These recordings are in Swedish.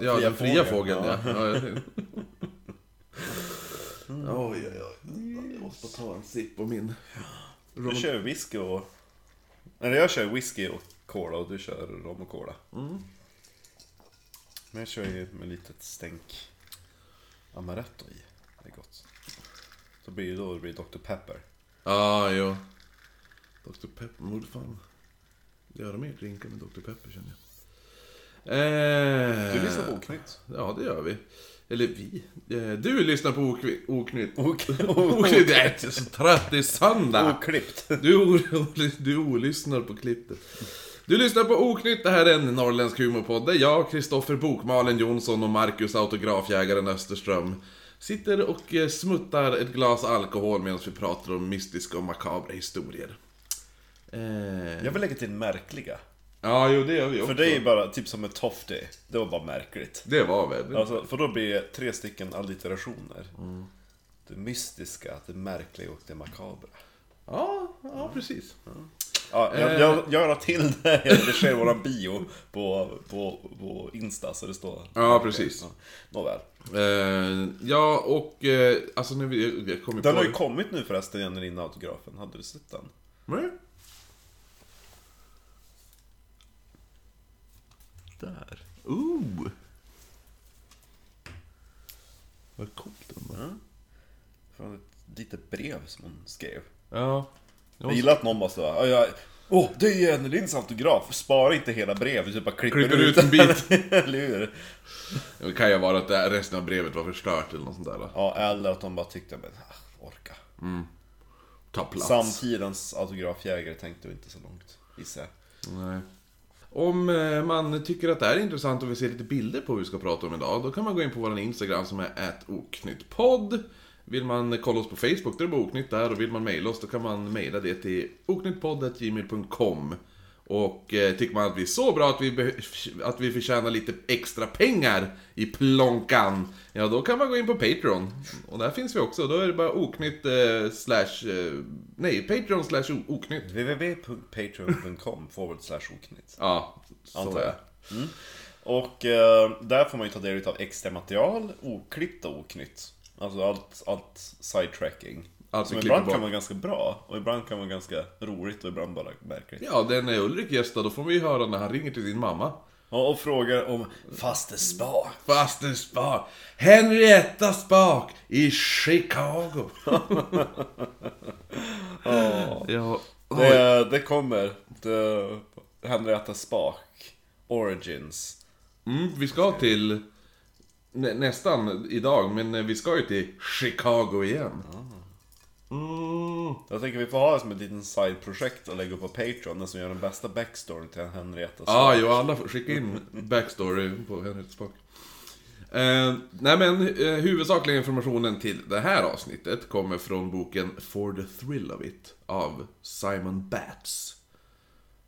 Ja, Fria den fria fågeln, fågeln, ja. ja. ja. jag tänkte- Oj, oj, oj. Jag måste bara ta en sipp på min. Du kör whisky och... Eller jag kör whisky och cola och du kör rom och cola. Men jag kör ju med litet stänk amaretto i. Det är gott. Så blir det då det blir Dr. Pepper. Ja, jo. Dr. Pepper, borde fan göra mer drinkar med Dr. Pepper känner jag. Eh, Du lyssnar på Oknytt. Ja, det gör vi. Eller vi. Eh, Du lyssnar på Okny- Oknytt. Ok- Oknytt, jag är så trött, det är söndag. Oklippt. Du, du olyssnar på klippet. Du lyssnar på Oknytt, det här är en norrländsk humorpodd där jag, Kristoffer Bokmalen Jonsson och Marcus Autografjägaren Österström sitter och eh, smuttar ett glas alkohol medan vi pratar om mystiska och makabra historier. Eh, Jag vill lägga till märkliga. Ja, jo det gör vi också. För det är bara typ som ett tofty. Det var bara märkligt. Det var väldigt... Alltså, för då blir det tre stycken allitterationer. Det mystiska, det märkliga och det makabra. Ja, ja, precis. Ja, jag, jag, jag la till det, det sker i våran bio på, på, på Insta så det står... Ja, precis. Ja, Nåväl. Eh, ja, och eh, alltså när vi... Jag kommer Den på... har ju kommit nu förresten, Genurin-autografen. Hade du sett den? Nej. Där. Ooh! Vad coolt den var. Från ett litet brev som hon skrev. Ja. Jag gillar att någon bara så här, "Ja, Åh, det är Jennerins autograf! Spara inte hela brevet, utan bara klipper, Klipper ut en bit. eller hur? Det kan ju vara att resten av brevet var förstört eller något sånt där. Ja, eller att de bara tyckte, men ah, orka. Ta plats. Samtidens autografjägare tänkte inte så långt, gissar jag. Nej. Om eh, man tycker att det här är intressant och vill se lite bilder på hur vi ska prata om idag, då kan man gå in på vår Instagram som är oknyttpodd. Vill man kolla oss på Facebook, då är det bara oknytt där. Och vill man mejla oss, då kan man mejla det till oknyttpodd.gmail.com. Och eh, tycker man att vi är så bra att vi, att vi förtjänar lite extra pengar i plånkan, ja då kan man gå in på Patreon. Och där finns vi också, då är det bara oknytt eh, slash... Eh, nej, Patreon slash oknytt. www.patreon.com forward slash oknytt. Ja, så Antar jag. Mm. Och eh, där får man ju ta del av extra material, oklippt och oknytt. Alltså allt, allt sidetracking. Allt Som ibland kan vara ganska bra, och ibland kan vara ganska roligt och ibland bara märkligt. Ja, den är Ulrik gästar, då får vi ju höra när han ringer till sin mamma. Ja, och frågar om faste spa. Faster Spak, Henrietta Spak i Chicago. ja. Det, det kommer. Det, Henrietta Spak. Origins. Mm, vi ska till nä, nästan idag, men vi ska ju till Chicago igen. Mm. Jag tänker vi får ha det som ett litet sideprojekt och lägga upp på Patreon, den som gör den bästa backstoryn till Henrietta Spak. Ja, jo, alla får skicka in backstory på Henrietta Spak. Eh, nej men, eh, huvudsakliga informationen till det här avsnittet kommer från boken For the thrill of it av Simon Batts.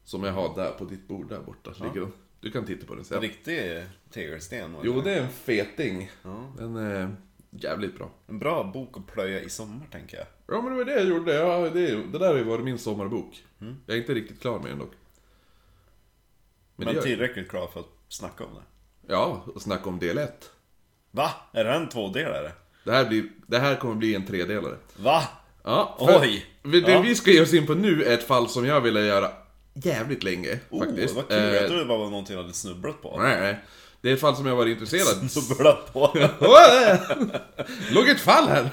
Som jag har där på ditt bord där borta. Ligger den. Du kan titta på den En sen. riktig tegelsten. Jo, det är en feting. Den är jävligt bra. En bra bok att plöja i sommar, tänker jag. Ja, men det var det jag gjorde. Ja, det, det där har ju varit min sommarbok. Jag är inte riktigt klar med den dock. Men, Men, tillräckligt klar för att snacka om det. Ja, och snacka om del 1. Va? Är det en tvådelare? Det här, blir, det här kommer bli en tredelare. Va? Ja, Oj! Det Ja. vi ska ge oss in på nu är ett fall som jag ville göra jävligt länge, faktiskt. Oh, vad kul. Jag Eh, trodde det bara var någonting jag hade snubblat på. nej, nej. Det är ett fall som jag varit intresserad Snubblat på? Låg ett fall här!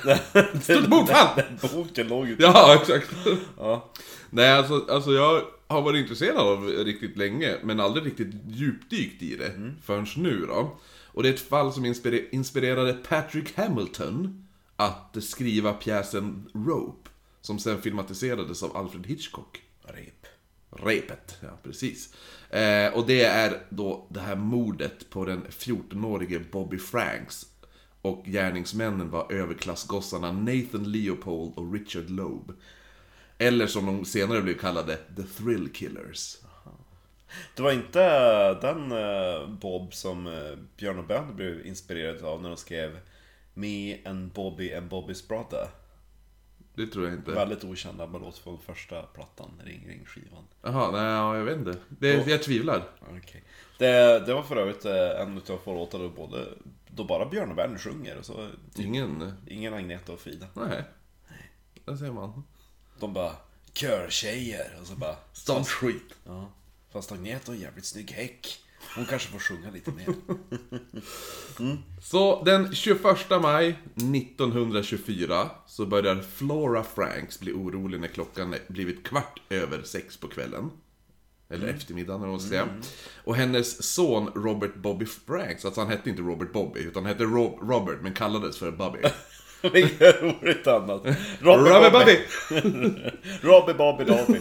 Stort mordfall! Boken låg ju... Ja, exakt. Ja. Nej, alltså, alltså jag har varit intresserad av riktigt länge, men aldrig riktigt djupdykt i det Mm. förrän nu då. Och det är ett fall som inspire- inspirerade Patrick Hamilton att skriva pjäsen Rope, som sen filmatiserades av Alfred Hitchcock. Rep. Repet, ja precis. Eh, och det är då det här mordet på den 14-årige Bobby Franks. Och gärningsmännen var överklassgossarna Nathan Leopold och Richard Loeb. Eller som de senare blev kallade, The Thrill Killers. Det var inte eh, den eh, Bob som eh, Björn och Ben blev inspirerad av när de skrev Me and Bobby and Bobby's brother. Det tror jag inte. Väldigt okänd ABBA-låt från första plattan, Ring Ring skivan. Jaha, nej, ja, jag vet inte. Det, jag tvivlar. Okej. Det, det var för övrigt eh, en utav få låtar då både, då bara Björn och Werner sjunger och så Ingen... ingen Agneta och Frida. Nej. Där ser man. De bara körtjejer och så bara Sånt skit. Ja. Fast Agneta har en jävligt snygg häck. Hon kanske får sjunga lite mer. Så den 21 maj 1924 så börjar Flora Franks bli orolig när klockan blivit kvart över sex på kvällen. Eller eftermiddagen, eller vad man ska säga. Och hennes son Robert Bobby Franks, alltså han hette inte Robert Bobby, utan han hette Ro- Robert, men kallades för Bobby. Vilket roligt annat. Robert Bobby! Robbie Bobby Dobby.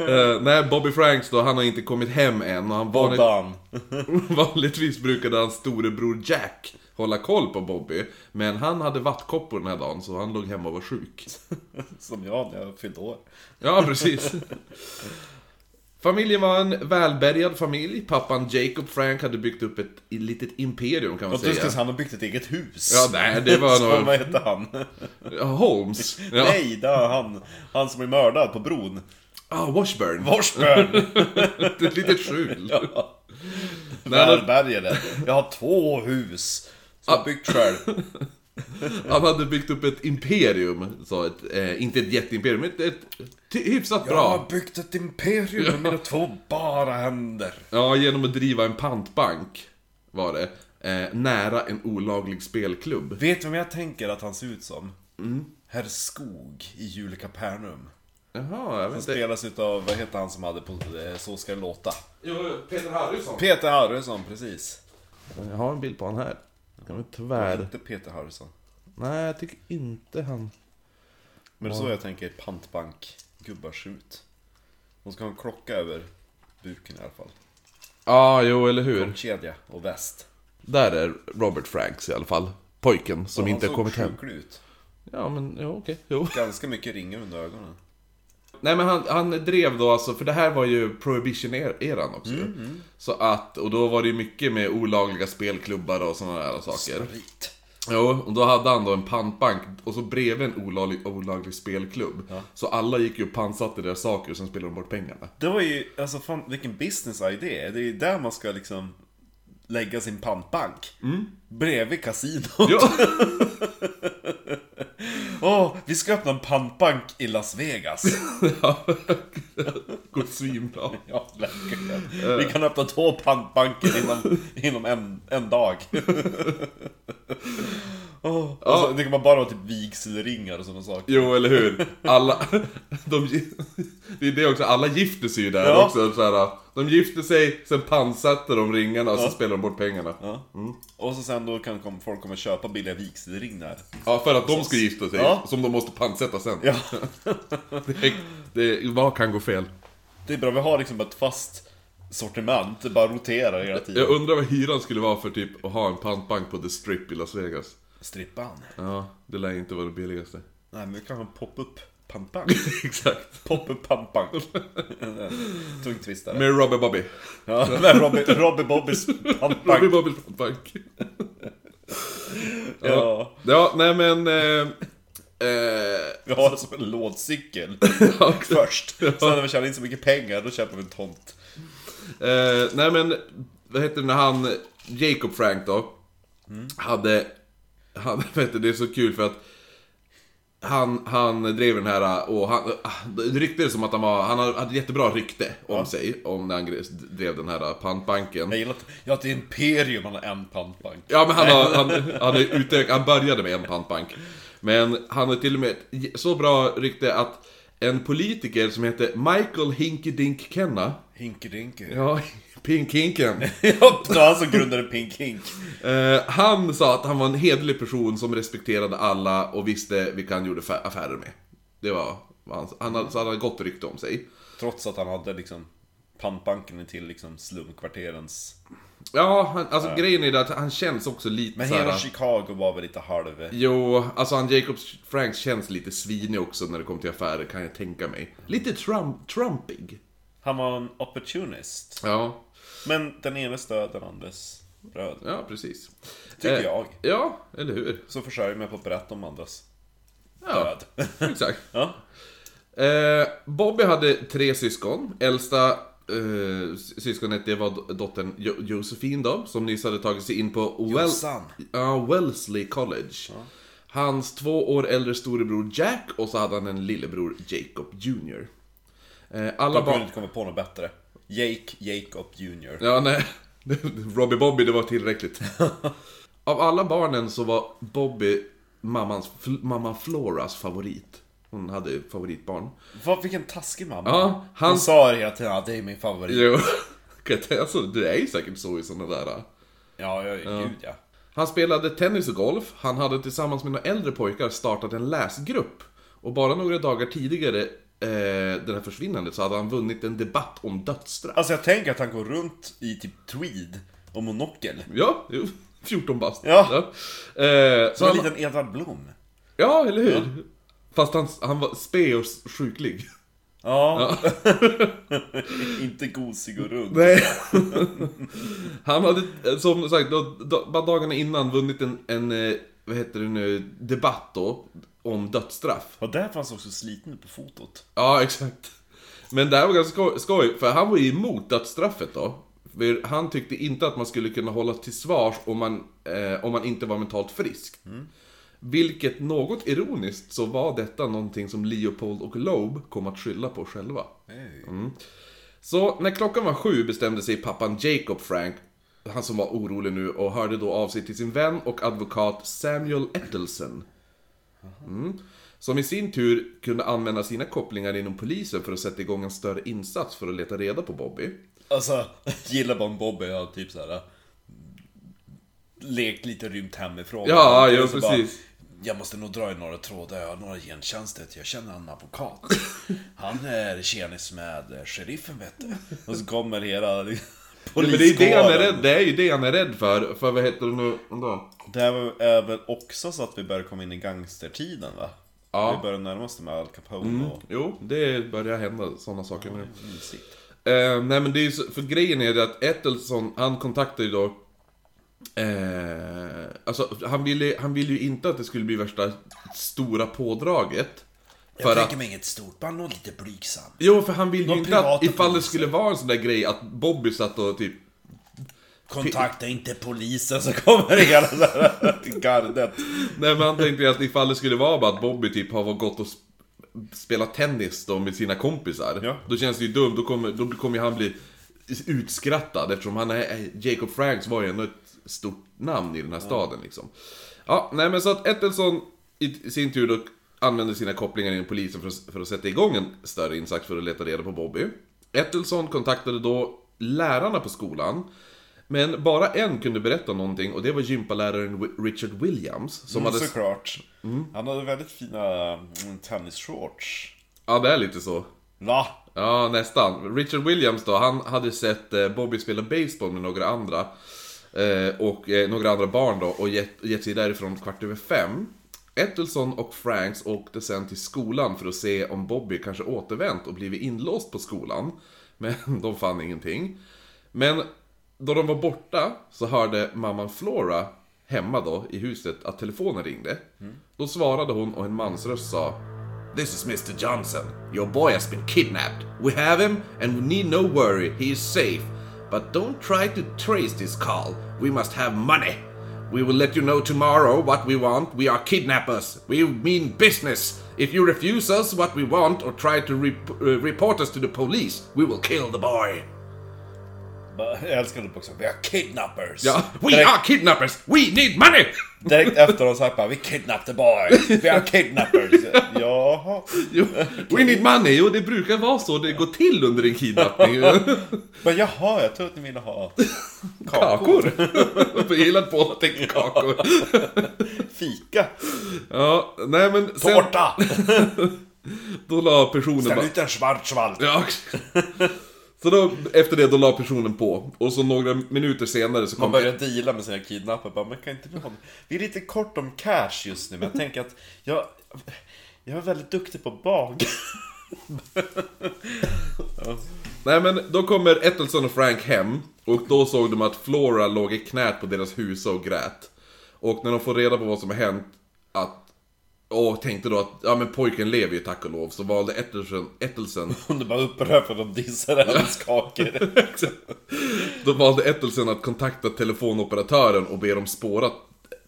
Uh, nej, Bobby Franks då, han har inte kommit hem än och han Bobban. vanligtvis brukade hans storebror Jack hålla koll på Bobby. Men han hade vattkoppor den här dagen, så han låg hemma och var sjuk. Som jag när jag fyllde år. Ja, precis. Familjen var en välbärgad familj. Pappan Jacob Frank hade byggt upp ett litet imperium kan man säga. ska han har byggt ett eget hus. Ja, nej, det var nog... vad hette han? Ja, Holmes. Ja. Nej, det var han. Han som är mördad på bron. Ah, Washburn. Washburn. Ett litet skjul. Då- Välbärgade. Jag har två hus. Som jag byggt själv. Han hade byggt upp ett imperium, så ett, eh, inte ett jätteimperium, men ett, ett hyfsat Jag bra. har byggt ett imperium med mina två bara händer. Ja, genom att driva en pantbank, var det. Eh, nära en olaglig spelklubb. Vet du vem jag tänker att han ser ut som? Herr Skog i Jul i Kapernaum. Jaha, jag vet Han inte. spelas utav, vad heter han som hade på eh, Så ska det låta? Jo, Peter Harrison. Peter Harrison, precis. Jag har en bild på han här. Vi Var tyvärr... Inte Peter Harrison. Nej, jag tycker inte han... Men det är så jag tänker pantbank-gubbar ser ut. De ska ha en klocka över buken i alla fall. Ja, jo, eller hur. Kedja och väst. Där är Robert Franks i alla fall. Pojken som Och inte han har kommit såg hem. sjuklig ut. Ja, men jo, okej. Jo. Ganska mycket ringar under ögonen. Nej men han, han drev då alltså, för det här var ju prohibition-eran också ju. Så att, och då var det ju mycket med olagliga spelklubbar och sådana där saker. Sprit. Jo, och då hade han då en pantbank och så bredvid en olaglig, olaglig spelklubb. Så alla gick ju och pantsatte deras saker och sen spelade de bort pengarna. Det var ju, alltså fan vilken business idé. Det är ju där man ska liksom lägga sin pantbank. Bredvid kasinot. Ja, Åh, vi ska öppna en pantbank i Las Vegas. gått svinbra. ja, verkligen. Vi kan öppna två pantbanker inom, inom en, en dag. Åh, och så, det kan man bara vara typ vigselringar och sådana saker. Jo, eller hur? Alla, de, det är det också, alla gifter sig ju där Ja. också. Så här, de gifter sig, sen pantsätter de ringarna och så spelar de bort pengarna. Ja. Och så sen då kan folk komma och köpa billiga vigselringar. Ja, för att de ska gifta sig, Ja. som de måste pantsätta sen. Ja, Det, det, vad kan gå fel? det är bra. Vi har liksom ett fast sortiment. Det bara roterar hela tiden. Jag undrar vad hyran skulle vara för typ att ha en pantbank på The Strip i Las Vegas. Strippan. Ja, det lär inte vara det billigaste. Nej, men vi kan ha en pop-up pantbank. Exakt. Pop-up pantbank. Tung twistare. Med Robbie Bobby. Ja, med Robbie, Robbie Bobbys Robbie pantbank. Bobbys pantbank. Ja. Ja, nej men... Eh, eh, Vi har det som en lådcykel. ja, Först. Sen när vi tjänar in så mycket pengar, då köper vi en tomt. Eh, nej men, vad heter det när han, Jacob Frank då, hade, han, vet du, det är så kul för att han, han drev den här och han, det ryktades som att han var, han hade jättebra rykte om sig, om när han drev den här pantbanken. Jag gillar att, ja, det är imperium, han har en pantbank. Ja men han har, han, han, är utök, han började med en pantbank. Men han har till och med så bra rykte att en politiker som heter Michael Hinky Dink Kenna, Hinkedinky. ja, Pink Hinken. Ja, det var han som grundade Pink Hink. Eh, han sa att han var en hederlig person som respekterade alla och visste vilka han gjorde affärer med. Det var vad han, han hade, så han hade gott rykte om sig. Trots att han hade liksom pantbanken till liksom slumkvarterens... Ja, han, alltså grejen är att han känns också lite Men hela Chicago var väl lite halv... Jo, alltså han Jacob Franks känns lite svinig också när det kommer till affärer kan jag tänka mig. Lite Trump, Trumpig. Han var en opportunist. Ja, Men den ene stöd den andres bröd. ja precis. Tycker Eh, jag. Ja, eller hur? Så försörjer mig på att berätta om andras. Ja, död. Exakt. ja. Eh, Bobby hade tre syskon. Äldsta eh, syskonet det var do- dottern jo- Josephine då, som nyss hade tagit sig in på Jossan. ja, Wellesley College. Hans två år äldre storebror Jack och så hade han en lillebror Jacob Jr. Eh, alla barn... inte komma på något bättre. Jake Jacob Jr. Ja, nej. Robbie Bobby, det var tillräckligt. Av alla barnen så var Bobby mammans, mamma Floras favorit. Hon hade favoritbarn. Vad, vilken taskig mamma. Ja, han- Hon sa det hela tiden, ja, det är min favorit. Jo, jag alltså, det är ju säkert så i sådana där. Ja, ja, gud ja. Han spelade tennis och golf, han hade tillsammans med några äldre pojkar startat en läsgrupp. Och bara några dagar tidigare, eh, det här försvinnandet, så hade han vunnit en debatt om dödsstraff. Alltså jag tänker att han går runt i typ tweed och monokel. Ja, jo, 14 bast. Ja. Eh, så Som en han, liten Edvard Blom. ja, eller hur? Fast han, han var spe och sjuklig. Ja. Inte gosig och rund. Nej. Han hade, eh, som sagt, då, då, bara dagarna innan vunnit en, en, eh, vad heter det nu, debatt då, om dödsstraff. Och där fanns också sliten på fotot. Ja, exakt. Men det här var ganska skoj, för han var ju emot dödsstraffet då. För han tyckte inte att man skulle kunna hålla till svars om man, eh, om man inte var mentalt frisk. Vilket något ironiskt så var detta någonting som Leopold och Loeb kom att skylla på själva. Mm. Så när klockan var sju bestämde sig pappan Jacob Frank, han som var orolig nu, och hörde då av sig till sin vän och advokat Samuel Ettelson. Mm. Som i sin tur kunde använda sina kopplingar inom polisen för att sätta igång en större insats för att leta reda på Bobby. Alltså, gillar bara om Bobby har typ såhär Lekt lite rymt hemifrån. Ja, ja, så bara, precis. jag måste nog dra i några trådar, jag har några gentjänster, jag känner en advokat. Han är tjenis med sheriffen vet du. Och så kommer hela Ja, men det är, det, han är rädd, det är ju det han är rädd för, för vad heter det nu, då? Det här är väl också så att vi börjar komma in i gangstertiden va? Ja. Vi börjar närma oss med Al Capone och Jo, det börjar hända sådana saker nu. Eh, nej men det är ju så, för grejen är det att Ettelson, han kontaktade ju då eh, Alltså han ville, han ville ju inte att det skulle bli värsta stora pådraget Jag För tänker mig inget stort, bara något lite blygsam. jo för han ville ju Någon inte att ifall det skulle vara en sån där grej att Bobby satt och typ Kontakta inte polisen så kommer hela det här gardet. Nej men han tänkte ju att ifall det skulle vara bara att Bobby typ har gått och sp- spelat tennis då med sina kompisar Ja. Då känns det ju dumt, då kommer, då kommer han bli utskrattad eftersom han är, Jacob Franks var ju ändå ett stort namn i den här staden liksom Ja, nej men så att Ettelson i sin tur då använde sina kopplingar inom polisen för att, för att sätta igång en större insats för att leta reda på Bobby Ettelson kontaktade då lärarna på skolan men bara en kunde berätta någonting och det var gympaläraren Richard Williams som Mm, hade... såklart. Han hade väldigt fina mm, tennisshorts. Ja, det är lite så. Va? Ja, nästan. Richard Williams då, han hade sett eh, Bobby spela baseball med några andra. Eh, och eh, några andra barn då, och gett, gett sig därifrån kvart över fem. Ettelson och Franks åkte sen till skolan för att se om Bobby kanske återvänt och blivit inlåst på skolan. Men de fann ingenting. Men då de var borta så hörde mamman Flora hemma då i huset att telefonen ringde. Då svarade hon och en mansröst sa This is Mr Johnson. Your boy has been kidnapped. We have him and we need no worry, he is safe. But don't try to trace this call. We must have money. We will let you know tomorrow what we want. We are kidnappers. We mean business. If you refuse us what we want or try to rep- uh, report us to the police, we will kill the boy. Jag älskar det också. Vi är kidnappers. Ja, we direkt, are kidnappers! We need money! direkt efter de sagt bara, vi kidnapped the boy. Vi är kidnappers. Jaha. Jo, we need money! Jo, det brukar vara så det går till under en kidnappning. Men jaha, jag trodde att ni ville ha kakor. För jag gillar att båda tänker kakor. fika. Ja, nej men sen... Tårta! Då la personen Ställ bara... ut en schwarzwald. Ja. Så då, efter det, då la personen på. Och så några minuter senare så Man kom... börjar deala med sina kidnappare. Bara, men kan inte vi ha... Vi är lite kort om cash just nu, men jag tänker att jag... Jag är väldigt duktig på att baga. Nej men då kommer Ettelson och Frank hem. Och då såg de att Flora låg i knät på deras hus och grät. Och när de får reda på vad som har hänt, att... Och tänkte då att, ja men pojken lever ju tack och lov, så valde Ettelsen, Ettelsen Om du bara upprörd för att de dissar hennes kakor. Då valde Ettelsen att kontakta telefonoperatören och be dem spåra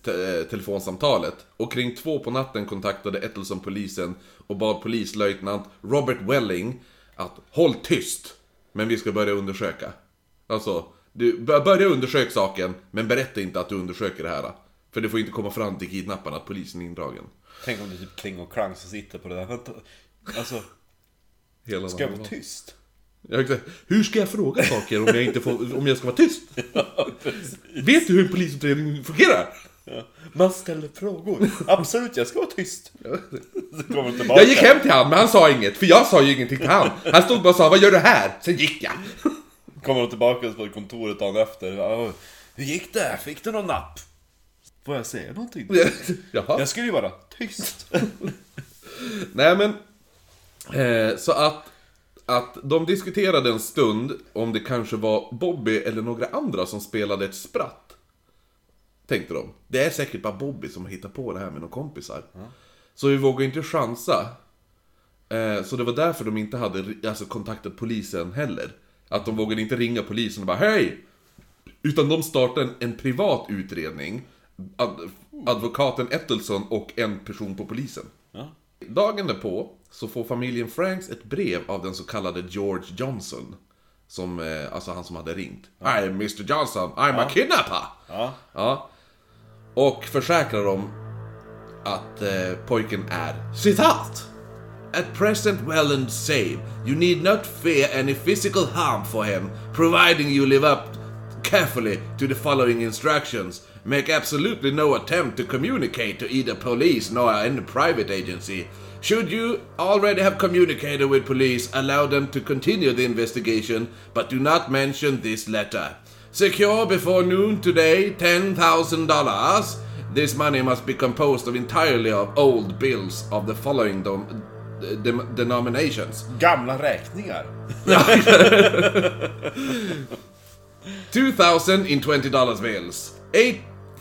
te- telefonsamtalet. Och kring två på natten kontaktade Ettelsen polisen och bad polislöjtnant Robert Welling att håll tyst, men vi ska börja undersöka. Alltså, du, bör- börja undersöka saken, men berätta inte att du undersöker det här. För det får inte komma fram till kidnapparna att polisen är indragen. Tänk om det är typ Kling och Klang som sitter på det där. Alltså, Hela ska jag vara tyst? Jag. Hur ska jag fråga saker om jag inte får, om jag ska vara tyst? Vet du hur en polisutredning fungerar? Ja. Man ställer frågor. Absolut, jag ska vara tyst. Tillbaka. Jag gick hem till han, men han sa inget, för jag sa ju ingenting till han. Han stod bara och sa 'Vad gör du här?' Sen gick jag. Kommer de tillbaka på kontoret dagen efter. Ja, Hur gick det? Fick du någon napp? Får jag säga någonting? Jaha. Jag skulle ju vara tyst. Nej men, eh, så att, att de diskuterade en stund om det kanske var Bobby eller några andra som spelade ett spratt. Tänkte de. Det är säkert bara Bobby som har hittat på det här med några kompisar. Så vi vågade inte chansa. Eh, så det var därför de inte hade alltså, kontaktat polisen heller. Att de vågade inte ringa polisen och bara Hej! Utan de startade en, en privat utredning. Ad, advokaten Ettelsson och en person på polisen. Ja. Dagen därpå så får familjen Franks ett brev av den så kallade George Johnson. Som, eh, alltså han som hade ringt. I'm Mr Johnson, I'm a kidnapper! Ja. Ja. Och försäkrar dem att eh, pojken är, citat! At present well and safe, you need not fear any physical harm for him, providing you live up carefully to the following instructions. Make absolutely no attempt to communicate to either police nor any private agency. Should you already have communicated with police, allow them to continue the investigation, but do not mention this letter. Secure before noon today $10,000. This money must be composed of entirely of old bills of the following dom- dem- denominations. Gamla räkningar. 2000 in $20 bills.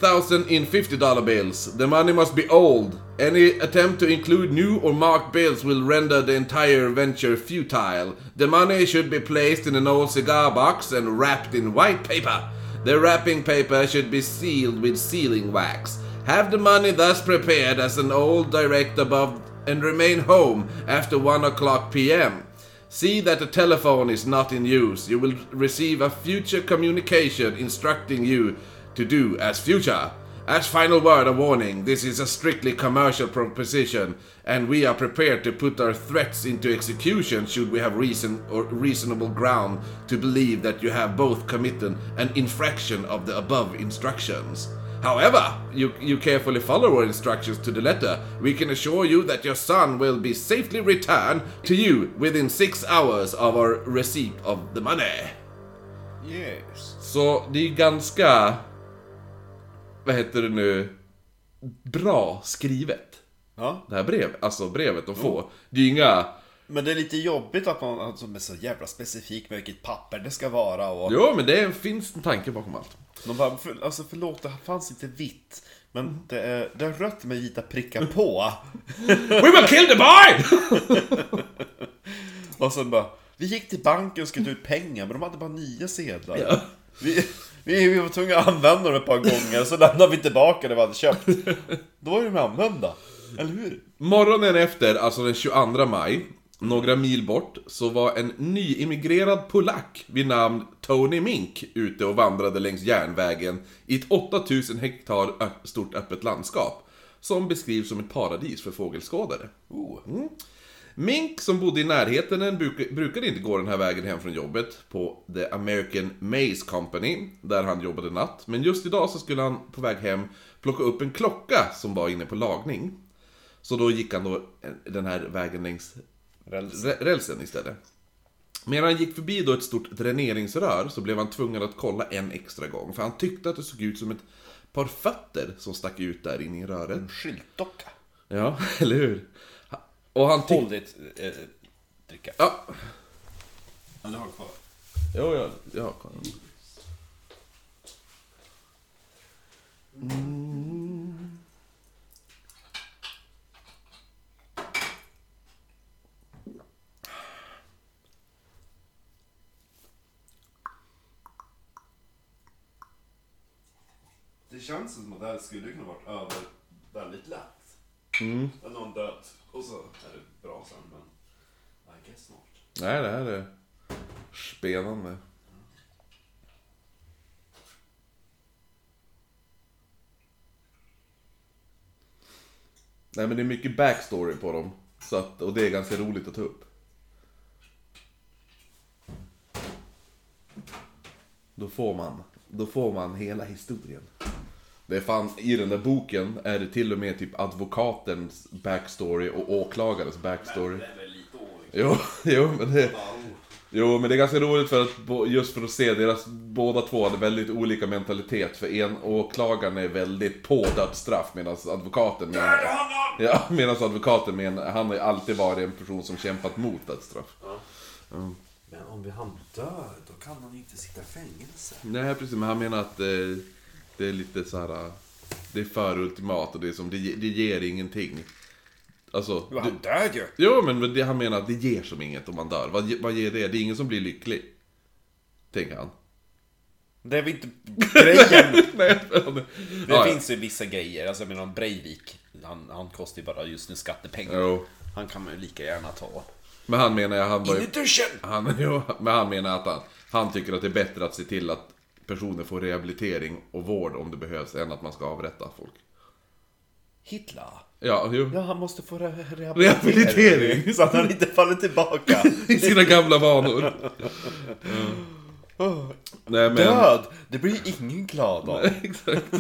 8000 in $50 bills. The money must be old. Any attempt to include new or marked bills will render the entire venture futile. The money should be placed in an old cigar box and wrapped in white paper. The wrapping paper should be sealed with sealing wax. Have the money thus prepared as an old direct above and remain home after 1 o'clock p.m. See that the telephone is not in use. You will receive a future communication instructing you to do as future. As final word of warning, this is a strictly commercial proposition, and we are prepared to put our threats into execution should we have reason or reasonable ground to believe that you have both committed an infraction of the above instructions. However, you, you carefully follow our instructions to the letter, we can assure you that your son will be safely returned to you within six hours of our receipt of the money. Yes. Så det är ganska, vad heter det nu, bra skrivet. Ja. Det här brevet, alltså brevet de får. Det är ju inga, Men det är lite jobbigt att man alltså, är så jävla specifik med vilket papper det ska vara och... jo men det finns en tanke bakom allt. De bara, för, alltså förlåt, det fanns inte vitt. Men det är, det är rött med vita prickar på. We will kill the boy! Och sen bara, vi gick till banken och skulle ta ut pengar, men de hade bara nya sedlar. Ja. Vi, vi, var tvungna att använda dem ett par gånger, så lämnade vi tillbaka det vi hade köpt. Då var de använda. Eller hur? Morgonen efter, alltså den 22 maj, några mil bort, så var en nyimmigrerad polack vid namn Tony Mink ute och vandrade längs järnvägen i ett 8000 hektar stort öppet landskap. Som beskrivs som ett paradis för fågelskådare. Mm. Mink som bodde i närheten den bruk- brukade inte gå den här vägen hem från jobbet på The American Maze Company, där han jobbade natt. Men just idag så skulle han på väg hem plocka upp en klocka som var inne på lagning. Så då gick han då den här vägen längs Räls. rä- rälsen istället. Medan han gick förbi då ett stort dräneringsrör så blev han tvungen att kolla en extra gång. För han tyckte att det såg ut som ett par fötter som stack ut där inne i röret. En skyltdocka. Ja, eller hur? Och han Håll ditt eh, eh, dricka. Ja. Ja, du har kvar. Jo, jag, jag har kvar mm. Det känns som att det här skulle kunna varit över väldigt lätt. Mm. När någon död. Och så är det bra sen, men... I guess not. Nej, det här är spännande. Nej men det är mycket backstory på dem. Så att, och det är ganska roligt att ta upp. Då får man, då får man hela historien. Det är fan, i den där boken är det till och med typ advokatens backstory och åklagarens backstory. Det är väl lite olika. Jo, jo men det... Jo, men det är ganska roligt för att, just för att se deras, båda två hade väldigt olika mentalitet. För en åklagaren är väldigt på dödsstraff medan advokaten menar... Ja, medan advokaten menar, han har ju alltid varit en person som kämpat mot dödsstraff. Men om vi han dör, då kan han inte sitta i fängelse. Nej, precis, men han menar att eh, det är lite så här. Det är för ultimat och det är som, det, det ger ingenting. Alltså... Jo, han dör ju! Jo, men det, han menar att det ger som inget om man dör. Vad, vad ger det? Det är ingen som blir lycklig. Tänker han. Det är väl inte grejen. Nej, men- Det ja, finns ju vissa grejer, alltså jag menar Breivik, han, han kostar ju bara just nu skattepengar. Jo. Han kan man ju lika gärna ta. Men han menar ju, han var ju, han, jo, men han menar att han, han tycker att det är bättre att se till att personer får rehabilitering och vård om det behövs, än att man ska avrätta folk. Hitler? Ja, jo. Ja, han måste få re- Rehabilitering. Så att han inte faller tillbaka. I sina gamla vanor. Nej men... Död! Det blir ingen glad av. Exakt.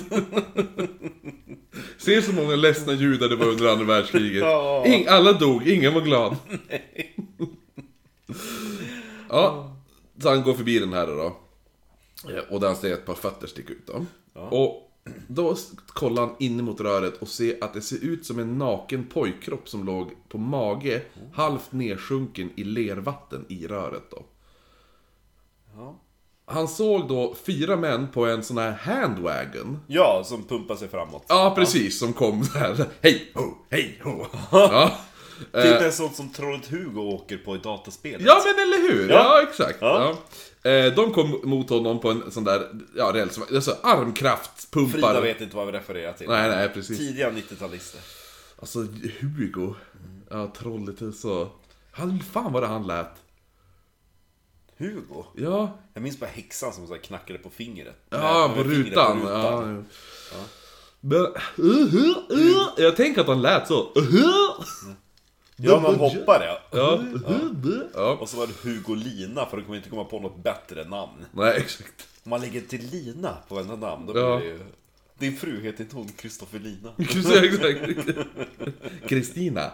Se så många ledsna judar det var under andra världskriget. Ing, alla dog, ingen var glad. ja, så han går förbi den här då. Eh, Och där han ser ett par fötter sticka ut då. Och då kollar han in mot röret och ser att det ser ut som en naken pojkkropp som låg på mage, halvt nedsjunken i lervatten i röret då. Ja. Han såg då fyra män på en sån här handwagon. ja, som pumpar sig framåt. Ja, precis. Som kom där. Hej ho, hej ho. Ja. Typ en sån som Trollet Hugo åker på i dataspelet. ja, men eller hur? Ja, Ja. exakt. Ja. Ja. Eh, De kom mot honom på en sån där, ja, räls, alltså armkraftpumpar. Frida vet inte vad vi refererar till. Nej, nej, precis. Tidiga 90-talister. Alltså, Hugo. Ja, trollet är så... Han, fan vad det han lät. Hugo? Ja, Jag minns bara häxan som så knackade på fingret. ja på rutan. på Ja, ja. Men, uh, uh, uh. Jag tänker att han lät så. Uh, uh. Ja, man hoppade ja. Ja, ja. Och så var det Hugo Lina, för de kommer inte komma på något bättre namn. Nej, exakt. Om man lägger till Lina på varenda namn, då blir Ja. det ju... Din fru heter inte hon Kristoffer Lina? Kristina.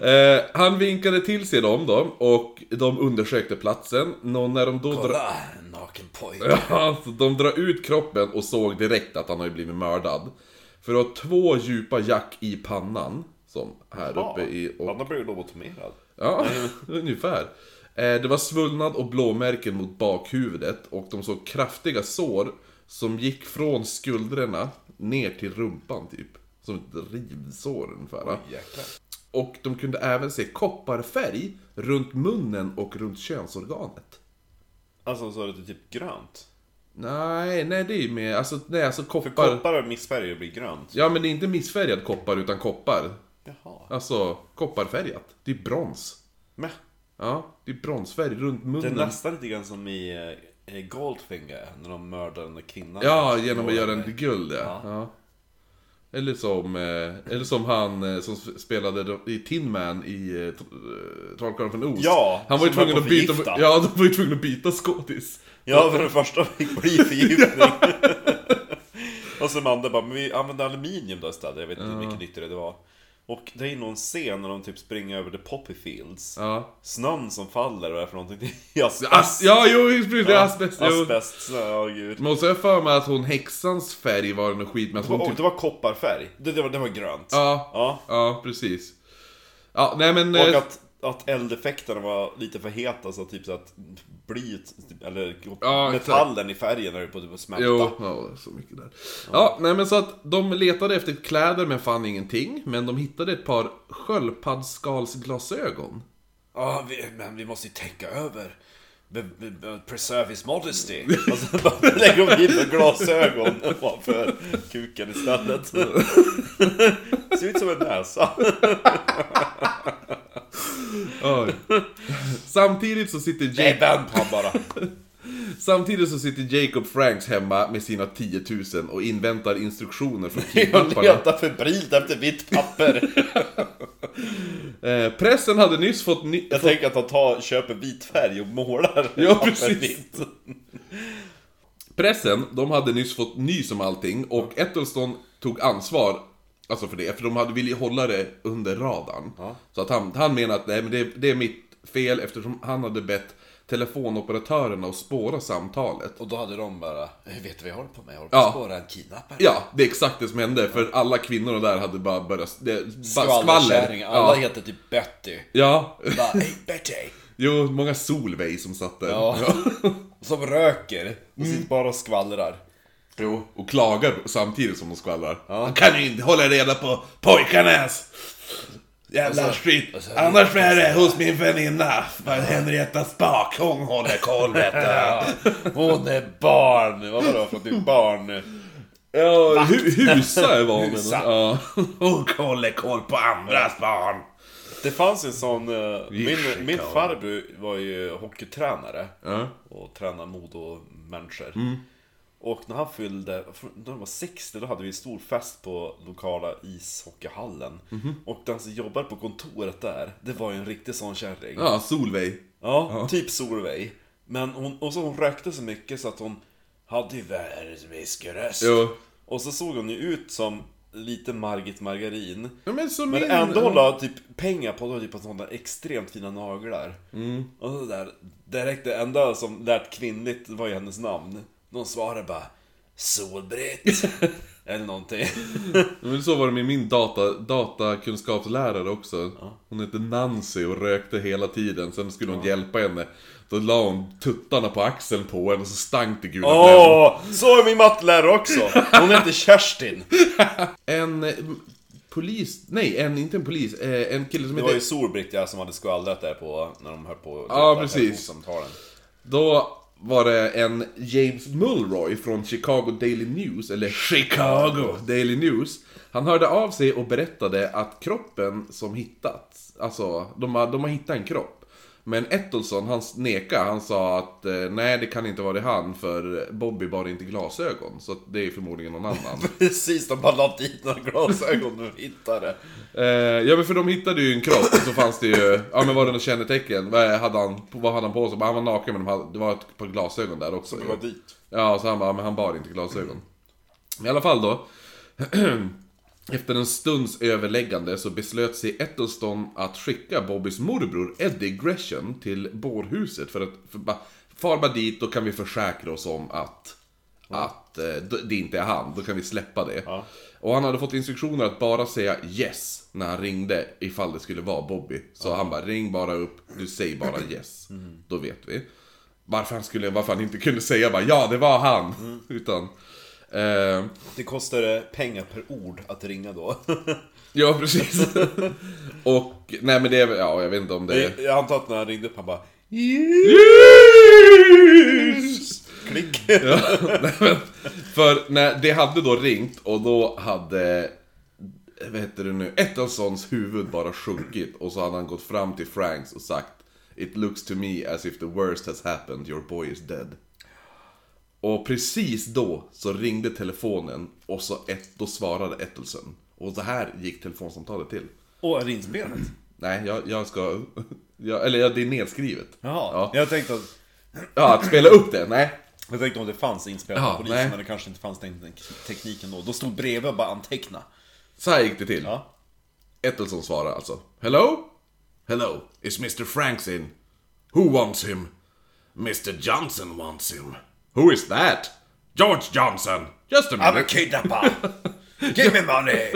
eh, han vinkade till sig dem då och de undersökte platsen. Nå, när de då. Kolla, en naken pojke. Ja, så de drar ut kroppen och såg direkt att han har ju blivit mördad. För att ha två djupa jack i pannan. Som här Ja, uppe i... Och, Han har blivit lobotomerad. ja, ungefär. Eh, det var svullnad och blåmärken mot bakhuvudet och de såg kraftiga sår som gick från skuldrorna ner till rumpan typ. Som ett rivsår ungefär. Jäklar. Och de kunde även se kopparfärg runt munnen och runt könsorganet. Alltså så är det typ grönt. Nej, nej det är ju med, alltså, nej, alltså För koppar... koppar och blir grönt. Ja men det är inte missfärgad koppar utan koppar. Jaha. Alltså kopparfärgat. Det är brons. Men, Ja, det är bronsfärg runt det är munnen. nästan lite grann som i eh, Goldfinger, när de mördar den där kvinnan. Ja, genom att göra den till guld ja. Ja. ja. Eller som, eh, eller som han eh, som spelade i Tin Man i eh, Tr- eh, Trollkarlen från Oz. Ja, han var ju tvungen att byta, ja, de var ju tvungna att byta skådis. Ja, för det första fick bli förgiftning. och sen andra bara, men vi använde aluminium då istället. Jag vet inte hur mycket nyttigare det var. Och det är någon scen när de typ springer över the poppy fields. Ja. Snön som faller, vad är det för någonting? Det är asbest. As, ja, jo, precis, det är asbest. Jo. Asbest, snö, ja gud. Men så har jag för mig att hon häxans färg var något skit, men att hon Och typ... det var kopparfärg. Det, det, var, det var grönt. Ja, Ja. ja, precis. Ja, nej men... Och eh, att, att eldeffekterna var lite för heta så typ så att blyet, eller Ja, metallen i färgen är på att smälta. Jo, ja, så mycket där. Ja, nej men så att de letade efter kläder men fann ingenting. Men de hittade ett par sköldpaddsskalsglasögon. Ja, vi, men vi måste ju tänka över preserve his modesty. Och så bara lägger de in glasögon för kuken istället. Ser ut som en näsa. Oj. Samtidigt så sitter Nej, Jacob, vänd på bara. samtidigt så sitter Jacob Franks hemma med sina 10 000 och inväntar instruktioner från Jag kidnapparna. letar febrilt efter vitt papper. Eh, pressen hade nyss fått ny... Jag tänker att han tar, köper vit färg och målar Ja, precis. Pressen, de hade nyss fått nys om allting och Ettelston tog ansvar Alltså för det, för de hade ville hålla det under radarn. Så att han, han menar att nej, men det, det är mitt fel eftersom han hade bett telefonoperatörerna att spåra samtalet. Och då hade de bara, "Eh, vet du vad jag håller på med? Jag håller på Ja. att spåra en kidnappare. Ja, det är exakt det som hände, för alla kvinnorna där hade bara börjat... Det, bara skvaller. Alla Ja. heter typ Betty. ja. Bara, hej Betty! Jo, många Solveig som satt där. Ja. Som röker. Och sitter bara och skvallrar. Jo, och klagar samtidigt som de skvallrar. Han kan ju inte hålla reda på pojkarnas jävla skit. Annars är det hos min väninna, Henrietta Spak. Hon håller koll vet. Ja. Hon är barn. Vad var det för typ barn? Ja, hu husa var hon. Husa. Ja. Hon håller koll på andras barn. Det fanns en sån... eh, min, min farbror var ju hockeytränare. Ja. Och tränade Modo-människor. Mm. Och när han fyllde, när han var 60, då hade vi stor fest på lokala ishockeyhallen. Mhm. Och den som jobbade på kontoret där, det var ju en riktig sån kärring. Ja, Solveig. Ja, typ Solveig. Men hon, och så hon rökte så mycket så att hon hade ju världens viskeröst. Jo. Och så såg hon ju ut som lite Margit Margarin. Ja, men Men min... ändå hon la typ pengar på, typ på sådana extremt fina naglar. Mm. Och så där, direkt det enda som lät kvinnligt var ju hennes namn. Någon svarade bara Solbritt. Eller någonting. Men så var det med min data, datakunskapslärare också. Hon hette Nancy och rökte hela tiden. Sen skulle hon hjälpa henne. Då la hon tuttarna på axeln på henne och så stank det gula Åh! så är min mattelärare också! Hon heter Kerstin. En eh, polis, nej en, inte en polis, eh, en kille som Det var ju heter... Solbritt ja, som hade skvallrat där på, när de höll på Ja, precis. telefonsamtalen. Då var det en James Mulroy från Chicago Daily News, eller Chicago Daily News. Han hörde av sig och berättade att kroppen som hittats, alltså de har, de har hittat en kropp. Men Ettelsson, han nekade, han sa att eh, nej det kan inte vara det han för Bobby bar inte glasögon. Så det är förmodligen någon annan. Precis, de bara la dit några glasögon och hittade. Eh, ja men för de hittade ju en kropp och så fanns det ju, ja men var det något kännetecken? Vad hade han, vad hade han på sig? Han var naken men de hade, det var ett par glasögon där också. Det var dit. Ja, så han bara, men han bar inte glasögon. I alla fall då. Efter en stunds överläggande så beslöt sig Ettelston att skicka Bobbys morbror Eddie Gresham till bårhuset för att för far bara dit, då kan vi försäkra oss om att, att eh, det inte är han. Då kan vi släppa det. Ja. Och han hade fått instruktioner att bara säga yes när han ringde ifall det skulle vara Bobby. Så han bara, ring bara upp, du säger bara yes. Då vet vi. Varför han, skulle, varför han inte kunde säga bara ja, det var han. Utan... Eh, Det kostade pengar per ord att ringa då. ja, precis. och, nej men det är ja, jag vet inte om det är... Jag antar att när han ringde upp han bara Yes! klick. Ja, nej, men, för när det hade då ringt och då hade vad heter det nu, Ettelssons huvud bara sjunkit och så hade han gått fram till Franks och sagt It looks to me as if the worst has happened, your boy is dead. Och precis då så ringde telefonen och så ett, då svarade Ettelson. Och så här gick telefonsamtalet till. Och är det inspelat? Nej, jag, jag ska... Jag, eller ja, det är nedskrivet. Jaha, Ja. jag tänkte att... Ja, att spela upp det, nej. Jag tänkte om det fanns inspelat Ja, polisen, nej. men det kanske inte fanns den tekniken då. Då stod bredvid och bara anteckna. Så här gick det till. Ja. Ettelson svarar alltså. Hello? Hello, is Mr Franks in? Who wants him? Mr Johnson wants him. Who is that? George Johnson. Just a I'm a minute. kidnapper! Give me money!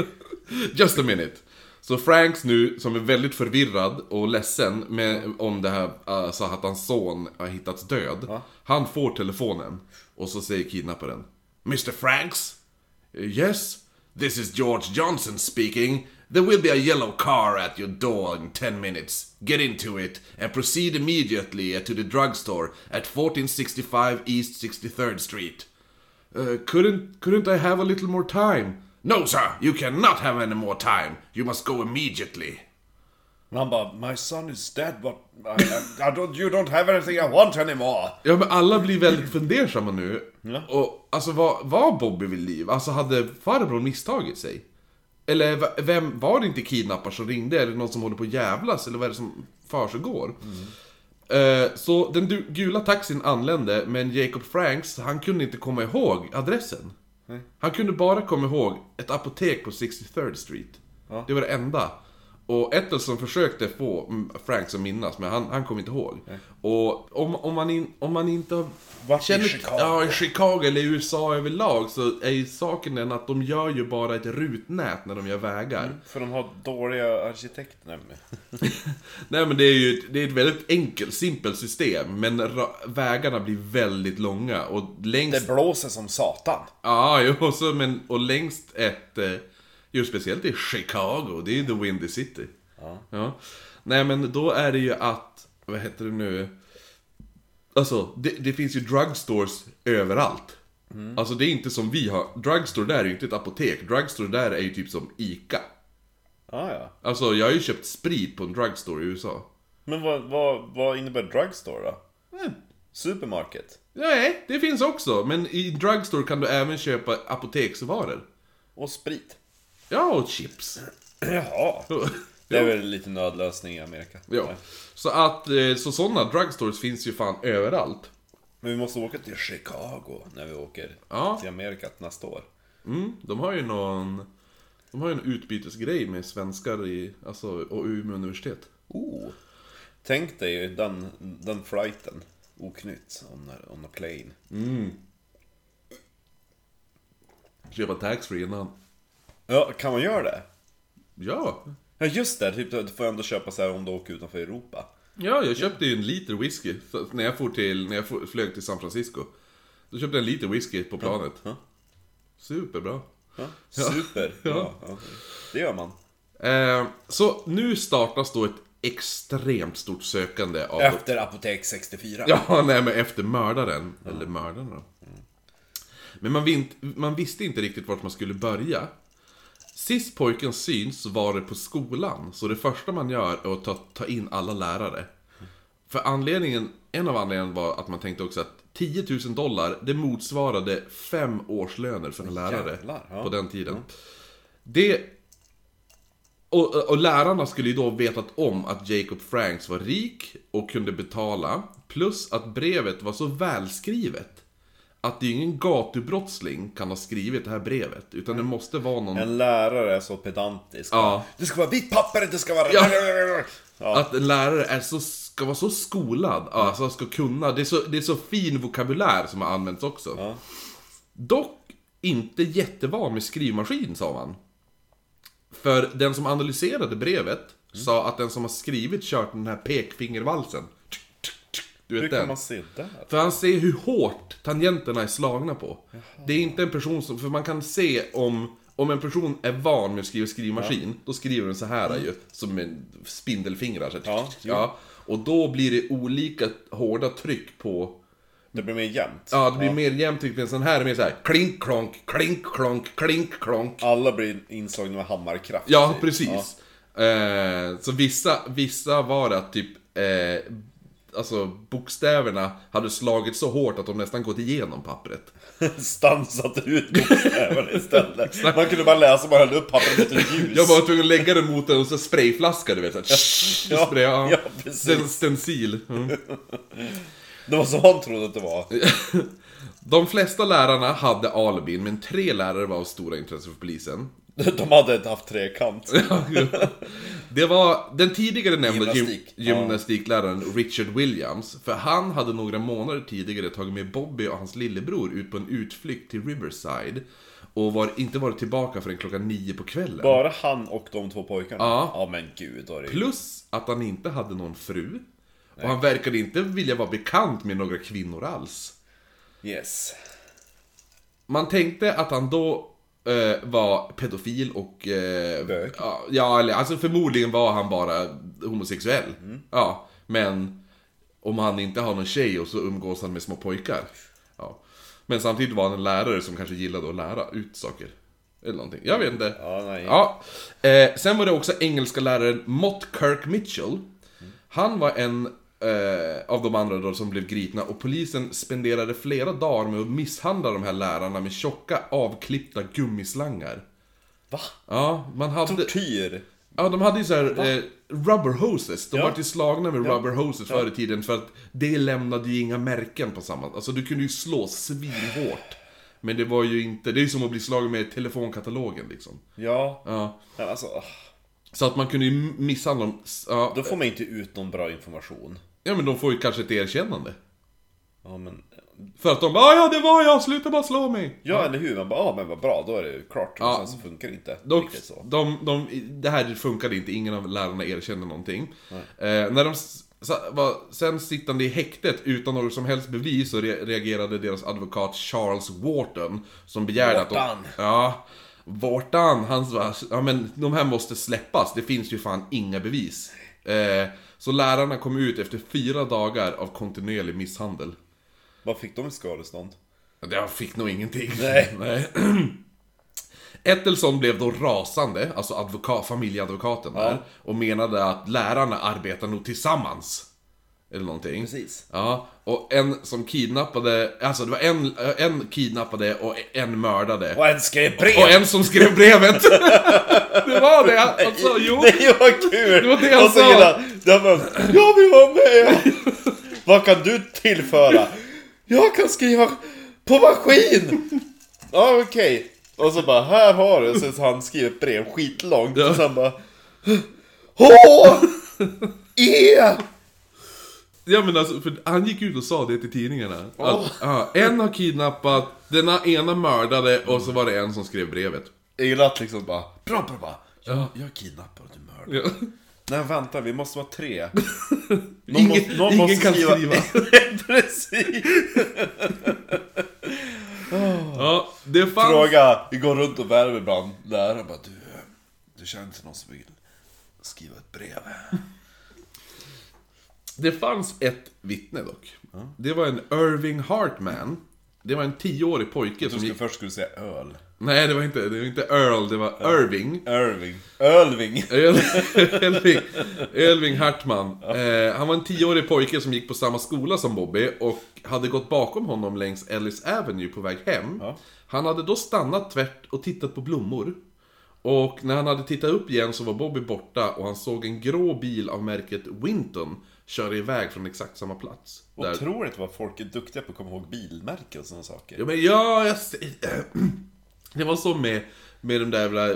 Just a minute. Så Franks nu, som är väldigt förvirrad och ledsen med, om det här, alltså att hans son har hittats död. Han får telefonen och så säger kidnapparen. Mr Franks? Yes? This is George Johnson speaking. There will be a yellow car at your door in 10 minutes. Get into it and proceed immediately to the drugstore at 1465 East 63rd Street. Uh, couldn't couldn't I have a little more time? No, sir, you cannot have any more time. You must go immediately. Bara, my son is dead but I, I, I don't, you don't have anything I want anymore. Ja, men alla blir väldigt fundersamma nu. Ja. Och alltså, var, var Bobby vid liv? Alltså, hade farbror misstagit sig? Eller vem, var det inte kidnappare som ringde? Det någon som håller på att jävlas? Eller vad är det som försiggår? Eh, så den gula taxin anlände, men Jacob Franks, han kunde inte komma ihåg adressen. Han kunde bara komma ihåg ett apotek på 63rd Street. Ja. Det var det enda. Och Ettelson försökte få mm, Franks att minnas, men han, han kom inte ihåg. Och om, om, man in, om man inte har- Vart i Chicago? Ja, i Chicago eller i USA överlag så är ju saken den att de gör ju bara ett rutnät när de gör vägar. För de har dåliga arkitekter. Nej, men- Nej men det är ju det är ett väldigt enkelt, simpelt system. Men vägarna blir väldigt långa och längst... Det blåser som satan. Ja, jo, och, så, men, och längst ett... eh, Jo, speciellt i Chicago, det är ju the windy city. Ja. Nej men då är det ju att, vad heter det nu? Alltså, det, det finns ju drugstores överallt. Alltså det är inte som vi har, drugstore där är ju inte ett apotek, drugstore där är ju typ som ICA. Ah, ja. Alltså jag har ju köpt sprit på en drugstore i USA. Men vad, vad, vad innebär drugstore då? Eh, Supermarket? Nej, det finns också, men i drugstore kan du även köpa apoteksvaror. Och sprit? Ja, och chips. Jaha. Det är väl lite nödlösning i Amerika. Ja. Så att, eh, så sådana drugstores finns ju fan överallt. Men vi måste åka till Chicago när vi åker Ja. till Amerika nästa år. Mm, de har ju någon... De har ju en utbytesgrej med svenskar i, alltså, och Umeå universitet. Oh. Tänk dig den, den flighten. Oknytt on a, on a plane. Köpa taxfree innan. Ja, kan man göra det? Ja. Ja just det, typ, du får ändå köpa så här om du åker utanför Europa. Ja, jag köpte ju en liter whisky när jag for till, när jag for, flög till San Francisco. Då köpte jag en liter whisky på planet. Ja. Superbra. Ja, super. Ja. Ja, Det gör man. Eh, så nu startas då ett extremt stort sökande av... Efter Apotek 64. Ja, nej men efter mördaren. Eller mördaren då. Men man, vint, man visste inte riktigt vart man skulle börja. Sist pojken syns var det på skolan, så det första man gör är att ta, ta in alla lärare. För anledningen, en av anledningarna var att man tänkte också att 10 000 dollar, det motsvarade fem årslöner för en lärare Jävlar, ja. på den tiden. Det... Och, och lärarna skulle ju då vetat om att Jacob Franks var rik och kunde betala. Plus att brevet var så välskrivet. Att det är ingen gatubrottsling kan ha skrivit det här brevet. Utan det måste vara någon... En lärare är så pedantisk. Ja. Det ska vara vitt papper, det ska vara... Ja. Ja. Att en lärare är så, ska vara så skolad, alltså ska kunna. Det är, så, det är så fin vokabulär som har använts också. Dock inte jättevan med skrivmaskin, sa man. För den som analyserade brevet sa att den som har skrivit kört den här pekfingervalsen. Du Hur vet kan den? man se det? För han ser hur hårt tangenterna är slagna på. Det är inte en person som, för man kan se om, om en person är van med att skriva skrivmaskin, då skriver den så här ju, som en spindelfingrar. Så Ja, ja. Och då blir det olika hårda tryck på Det blir mer jämnt. Ja, det blir mer jämnt tryck, men sån här är mer så här klink, klonk, klink, klonk, klink, klonk. Alla blir inslagna med hammarkraft. Ja, precis. Eh, så vissa, vissa var det att typ, eh, alltså bokstäverna hade slagit så hårt att de nästan gått igenom pappret. Stansat ut bokstäverna istället. Man kunde bara läsa bara höll upp pappret mot ett ljus. Jag var tvungen att lägga den mot en så sprayflaska, du vet. Så här, Ja, spray, ja. ja, precis. Den stencil. Mm. Det var så han trodde att det var. De flesta lärarna hade alibin, men tre lärare var av stora intresse för polisen. De hade inte haft trekant. Det var den tidigare nämnda Gymnastik. gym, gymnastikläraren Richard Williams. För han hade några månader tidigare tagit med Bobby och hans lillebror ut på en utflykt till Riverside. Och var, inte varit tillbaka förrän klockan nio på kvällen. Bara han och de två pojkarna? Ja. Ja men gud, är det. Plus att han inte hade någon fru. Och han verkade inte vilja vara bekant med några kvinnor alls. Yes. Man tänkte att han då var pedofil och... Eh, Bög. ja, ja, eller alltså förmodligen var han bara homosexuell. Ja, men om han inte har någon tjej och så umgås han med små pojkar. Ja. Men samtidigt var han en lärare som kanske gillade att lära ut saker. Eller någonting. Jag vet inte. Ja, nej. Ja. Eh, sen var det också engelska läraren Mott Kirk Mitchell. Han var en eh, av de andra då som blev gripna och polisen spenderade flera dagar med att misshandla de här lärarna med tjocka avklippta gummislangar. Va? Ja, man hade... Tortyr? Ja, de hade ju såhär eh, rubber hoses. De Ja. var ju slagna med rubber hoses förr i tiden för att det lämnade ju inga märken på samma... Alltså du kunde ju slå svinhårt. Men det var ju inte... Det är ju som att bli slagen med telefonkatalogen liksom. Ja. Ja. Men alltså, Så att man kunde ju misshandla dem. Ja, då får man inte ut någon bra information. Ja men de får ju kanske ett erkännande. Ja, men... För att de bara "Ah, ja det var jag, sluta bara slå mig. Ja, eller hur? Man bara, ja men vad bra, då är det klart. Ja. Sen så funkar det inte De, riktigt så. de, de, det här funkade inte, ingen av lärarna erkände någonting. Eh, när de var sen sittande i häktet utan något som helst bevis så re reagerade deras advokat Charles Wharton som begärde att Wharton. de... Ja, Wharton, han sa ja men de här måste släppas, det finns ju fan inga bevis. Eh, så lärarna kom ut efter fyra dagar av kontinuerlig misshandel. Vad fick de i skadestånd? Jag fick nog ingenting. Nej. Nej. Ettelson blev då rasande, alltså advokat, familjeadvokaten där, och menade att lärarna arbetar nog tillsammans. Eller någonting. Precis. Ja, och en som kidnappade, alltså det var en, en kidnappade och en mördade. Och en skrev brev! Och en som skrev brevet! det var det! Alltså, jo! Det var kul! Det var det och så sa. Jag bara, jag vill vara med! Vad kan du tillföra? Jag kan skriva på maskin! Ja, okej. Och så bara, här har du. Så han skriver ett brev skitlångt. Ja. Och sen bara, H! E! Ja men alltså, för han gick ut och sa det till tidningarna. Att, Åh. ja, en har kidnappat, den ena mördade och så var det en som skrev brevet. Jag gillar att liksom bara, bra, bra, bra. Jag, jag kidnappar och du mördar. Ja. Nej, vänta, vi måste vara tre. Ingen, ingen kan skriva. Precis! Ja, det fanns... Fråga, vi går runt och värmer ibland. Läraren bara, du, du känner inte någon som vill skriva ett brev? Det fanns ett vittne dock. Det var en Irving Hartman. Det var en tioårig pojke Jag som gick... först skulle säga öl. Nej, det var inte, det var inte Earl, det var Irving. Irving. Ölving. Elving, Elving Hartman. Eh, han var en tioårig pojke som gick på samma skola som Bobby och hade gått bakom honom längs Ellis Avenue på väg hem. Ja. Han hade då stannat tvärt och tittat på blommor. Och när han hade tittat upp igen så var Bobby borta och han såg en grå bil av märket Winton köra iväg från exakt samma plats. Otroligt vad folk är duktiga på att komma ihåg bilmärken och sådana saker. Ja men ja, jag... Det var så med, med de där jävla,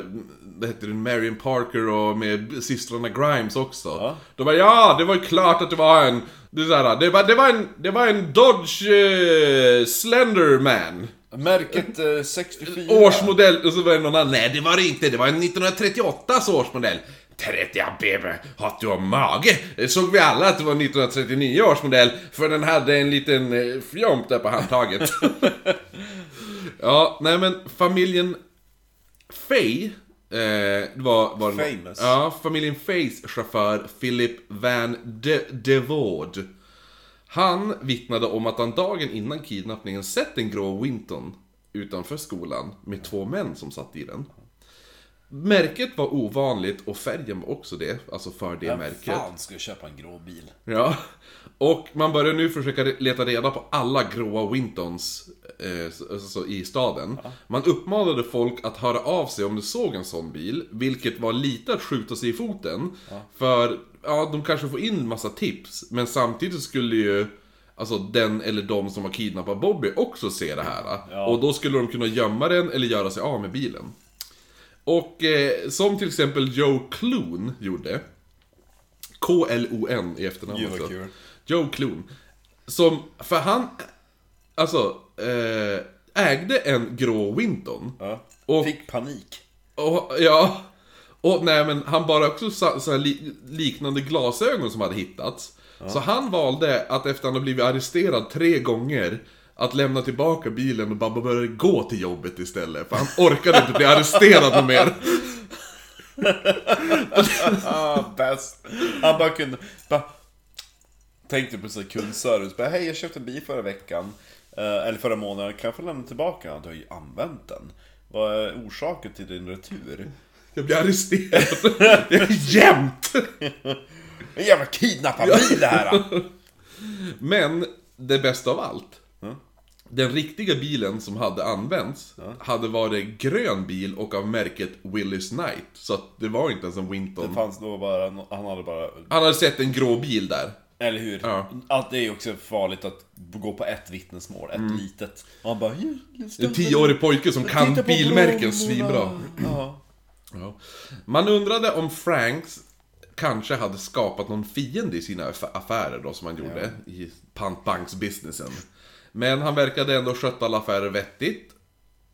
vad heter det, Marion Parker och med systrarna Grimes också. Ja. De bara ja, det var ju klart att det var en, det, är så här, det, var, det, var en, det var en Dodge eh, Slenderman. Märket eh, 64. Årsmodell, och så var det någon annan, nej det var det inte, det var en 1938 årsmodell. 30 baby, att du har mage! Det såg vi alla att det var 1939 års modell, för den hade en liten eh, fjomp där på handtaget. ja, nej men familjen Fay eh, var, var Famous. Ja, familjen Fays chaufför Philip Van de, Devord. Han vittnade om att han dagen innan kidnappningen sett en grå Winton utanför skolan med två män som satt i den. Märket var ovanligt och färgen var också det, alltså för det Vem märket. fan jag köpa en grå bil? Ja. Och man börjar nu försöka leta reda på alla gråa Wintons eh, så- så, i staden. Man uppmanade folk att höra av sig om de såg en sån bil, vilket var lite att skjuta sig i foten. För, ja, de kanske får in massa tips, men samtidigt skulle ju Alltså den eller de som har kidnappat Bobby också se det här. Ja. Och då skulle de kunna gömma den eller göra sig av med bilen. Och eh, som till exempel Joe Kloon gjorde. K-L-O-N i efternamn. Joe Kloon. Som, för han, alltså, eh, ägde en grå Winton. Ja. Och- Fick panik. Och, ja, och nej men han bara också så, så li, liknande glasögon som hade hittats. Så han valde att efter att han hade blivit arresterad tre gånger att lämna tillbaka bilen och bara börja gå till jobbet istället. För han orkade inte bli arresterad mer. Ah, bäst. Han bara kunde... Bara, tänkte på sån kundservice. Bara, Hej, jag köpte en bil förra veckan. Eh, eller förra månaden. Kan jag få lämna tillbaka den? Du har ju använt den. Vad är orsaken till din retur? Jag blir arresterad. Det är jämt! En jävla kidnapparbil det här! Men det bästa av allt. Den riktiga bilen som hade använts hade varit grön bil och av märket Willys Knight. Så att det var inte ens en Det Winton. fanns då bara... Han hade bara... Han hade sett en grå bil där. Eller hur? Ja. Att det är ju också farligt att gå på ett vittnesmål, ett litet. Och han bara... "Ja, just det." En tioårig pojke som kan bilmärken svinbra. Ja. Ja. Man undrade om Franks kanske hade skapat någon fiende i sina aff- affärer då som han gjorde i pantbanksbusinessen. Men han verkade ändå sköta alla affärer vettigt.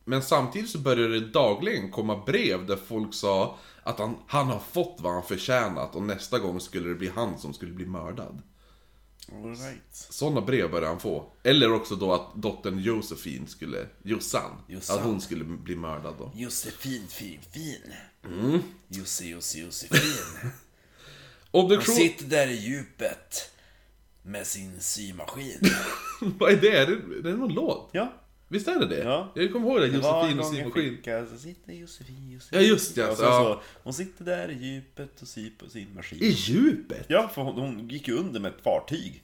Men samtidigt så började det dagligen komma brev där folk sa att han, han har fått vad han förtjänat och nästa gång skulle det bli han som skulle bli mördad. Right. Sådana brev började han få. Eller också då att dottern Josefin skulle, Jossan, Jossan. att hon skulle bli mördad då. Josefin, fin, fin. Mm. Josse, Josse, Josefin. Obduktion... sitter där i djupet. Med sin symaskin. Vad är det? Är det, det är någon låt? Ja. Visst är det det? Ja. Jag kommer ihåg det, Josefin och symaskin. så sitter Josefin, Josefin. Ja, just det, Och så, ja. så, hon sitter där i djupet och syr på sin maskin. I djupet? Ja, för hon, hon gick ju under med ett fartyg.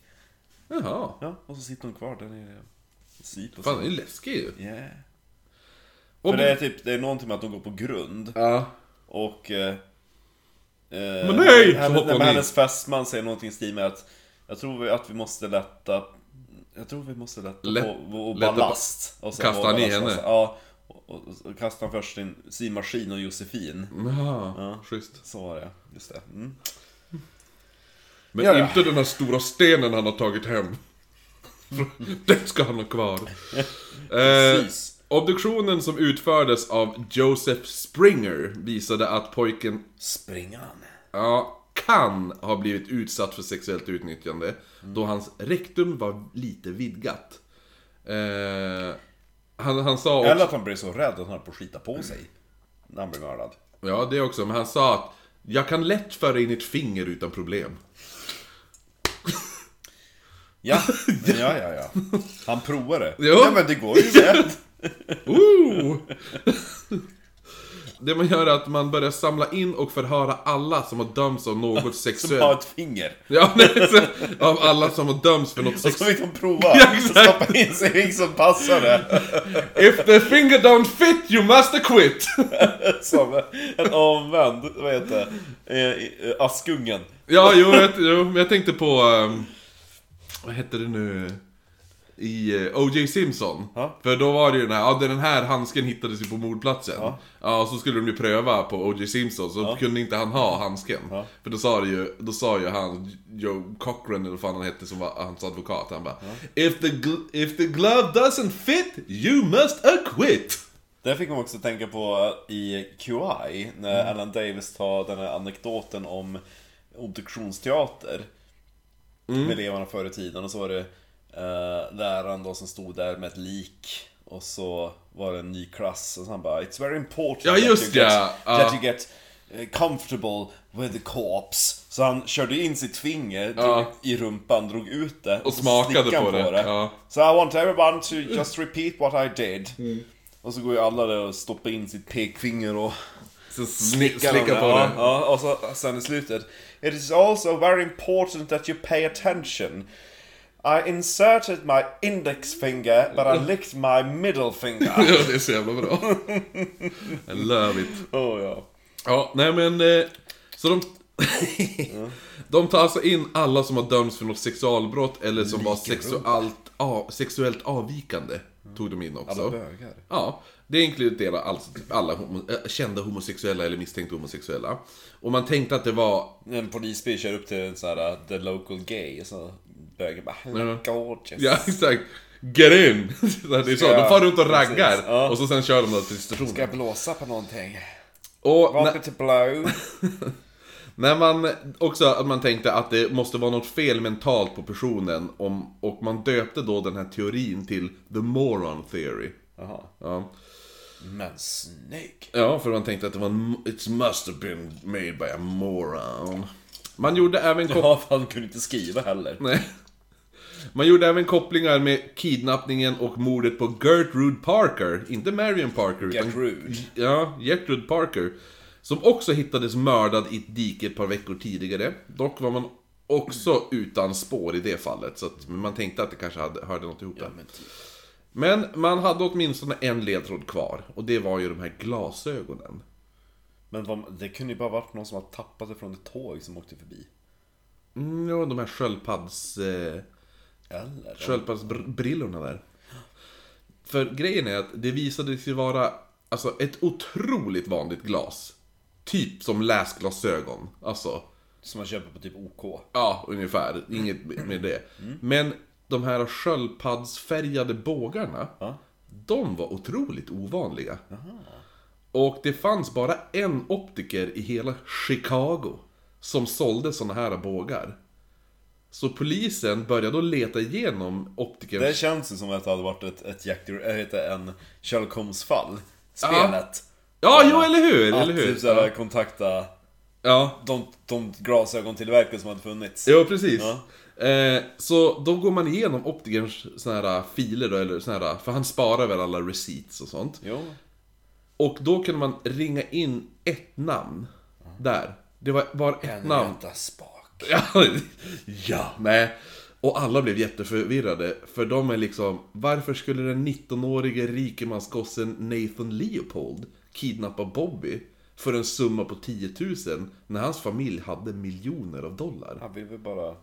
Jaha. Ja, och så sitter hon kvar där nere och syr på Fan, det är ju läskigt ju. Yeah. Och För det är typ, det är någonting med att de går på grund. Ja. Och... Eh, eh, Men nej! Så Hennes, hoppar nej, hon hennes fästman säger någonting i stil med att Jag tror att vi måste lätta Jag tror vi måste lätta Lätt- på vår ballast och så Kastar vår han i ballast, henne? Ja och, och, och kastar först sin symaskin och Josefin Jaha, Ja. schysst. Så var det, just det mm. Men Ja, ja. inte den här stora stenen han har tagit hem. Den ska han ha kvar. eh, obduktionen som utfördes av Joseph Springer visade att pojken Springan ja, kan ha blivit utsatt för sexuellt utnyttjande då hans rektum var lite vidgat. Eh, han, han sa också... Eller att han blev så rädd att han höll på att skita på sig När han blev mördad Ja, det också. Men han sa att jag kan lätt föra in ett finger utan problem. Ja, ja, ja, ja Han provade Jo. Ja men det går ju Ooh! Det man gör är att man börjar samla in och förhöra alla som har dömts av något Som har sexuellt. ett finger Ja, nej, så- av alla som har dömts för något Och så sexuellt. fick de prova, Ja, stoppa in sig som passade If the finger don't fit you must quit! Som en omvänd, vad heter det? Eh, eh, Askungen Ja, jo, jag, jo, jag tänkte på... ehm, vad hette det nu? I eh, O.J. Simpson. Ja. För då var det ju den här, ja den här handsken hittades ju på mordplatsen. Ja. Ja. och så skulle de ju pröva på O.J. Simpson, så Ja. kunde inte han ha handsken. För då sa, det ju, då sa ju han, Joe Cochran eller vad fan han hette som var hans advokat, han bara if, the if the glove doesn't fit, you must acquit! Det fick man också tänka på i QI, när Mm. Alan Davis tar den här anekdoten om obduktionsteater Mm. med eleverna förr i tiden. Och så var det eh, läraren då som stod där med ett lik. Och så var det en ny klass och så han bara It's very important Ja, that just you get, ja. Ja. that you get eh, comfortable with the corpse. Så han körde in sitt finger Ja. i rumpan, drog ut det Och så smakade slickade på han det. Ja. So I want everyone to just repeat what I did. Och så går ju alla där och stoppar in sitt pekfinger och Så sli- slicka på det. Ja, och så sen i slutet. It is also very important that you pay attention. I inserted my index finger, but I licked my middle finger. Ja, det är så jävla bra. I love it. oh, ja. Ja, nej men... Eh, så de... de tar alltså in alla som har dömts för något sexualbrott eller som var sexuellt, av, sexuellt avvikande. Tog de in också. Alla bögar. Ja, det inkluderar alltså typ alla homo, äh, kända homosexuella eller misstänkta homosexuella. Och man tänkte att det var... En polisbil kör upp till en sån här, uh, the local gay, så bögen bara Ja. gorgeous. Ja, exakt. Get in! Det är så, de far runt och raggar. ja. Och så sen kör de till stationen. Ska jag blåsa på någonting? Och ska till blow? När man också att man tänkte att det måste vara något fel mentalt på personen om, och man döpte då den här teorin till The Moron Theory. Jaha. Ja. Men Snake. Ja, för man tänkte att det var en, It must have been made by a moron. Man gjorde även kop- Ja, för han kunde inte skriva heller. Nej. Man gjorde även kopplingar med kidnappningen och mordet på Gertrude Parker. Inte Marion Parker. utan- Gertrude. Ja, Gertrude Parker. Som också hittades mördad i ett dike ett par veckor tidigare. Dock var man också utan spår i det fallet. Så att man tänkte att det kanske hade, hörde något ihop där. Men typ. Men man hade åtminstone en ledtråd kvar. Och det var ju de här glasögonen. Men vad, det kunde ju bara varit någon som har tappat det från ett tåg som åkte förbi. Mm, ja, de här sköldpadds... Eh, Eller? sköldpaddsbrillorna där. För grejen är att det visade sig vara alltså, ett otroligt vanligt glas. Typ som läsglasögon. Alltså, Som man köper på typ OK. ja, ungefär. Inget med det. Men de här sköldpaddsfärgade bågarna, Ja. de var otroligt ovanliga. Och det fanns bara en optiker i hela Chicago som sålde såna här bågar. Så polisen började då leta igenom optikerns... Det känns ju som att det hade varit ett, ett Jack, äh, heter en Sherlock Holmes-fall. Spelet. Ja, jo, eller hur? Att eller hur? typ såhär kontakta Ja, de, de glasögontillverkare som hade funnits. jo precis. Ja. Eh, så då går man igenom optikerns såna här filer då, eller såna här, för han sparar väl alla receipts och sånt. Jo. Och då kan man ringa in ett namn. Där. Det var bara ett namn. Henrietta Spak. Ja, ja, nej. Och alla blev jätteförvirrade, för de är liksom Varför skulle den 19-årige rikemansgossen Nathan Leopold kidnappa Bobby för en summa på 10 000 när hans familj hade miljoner av dollar? Han vill väl bara...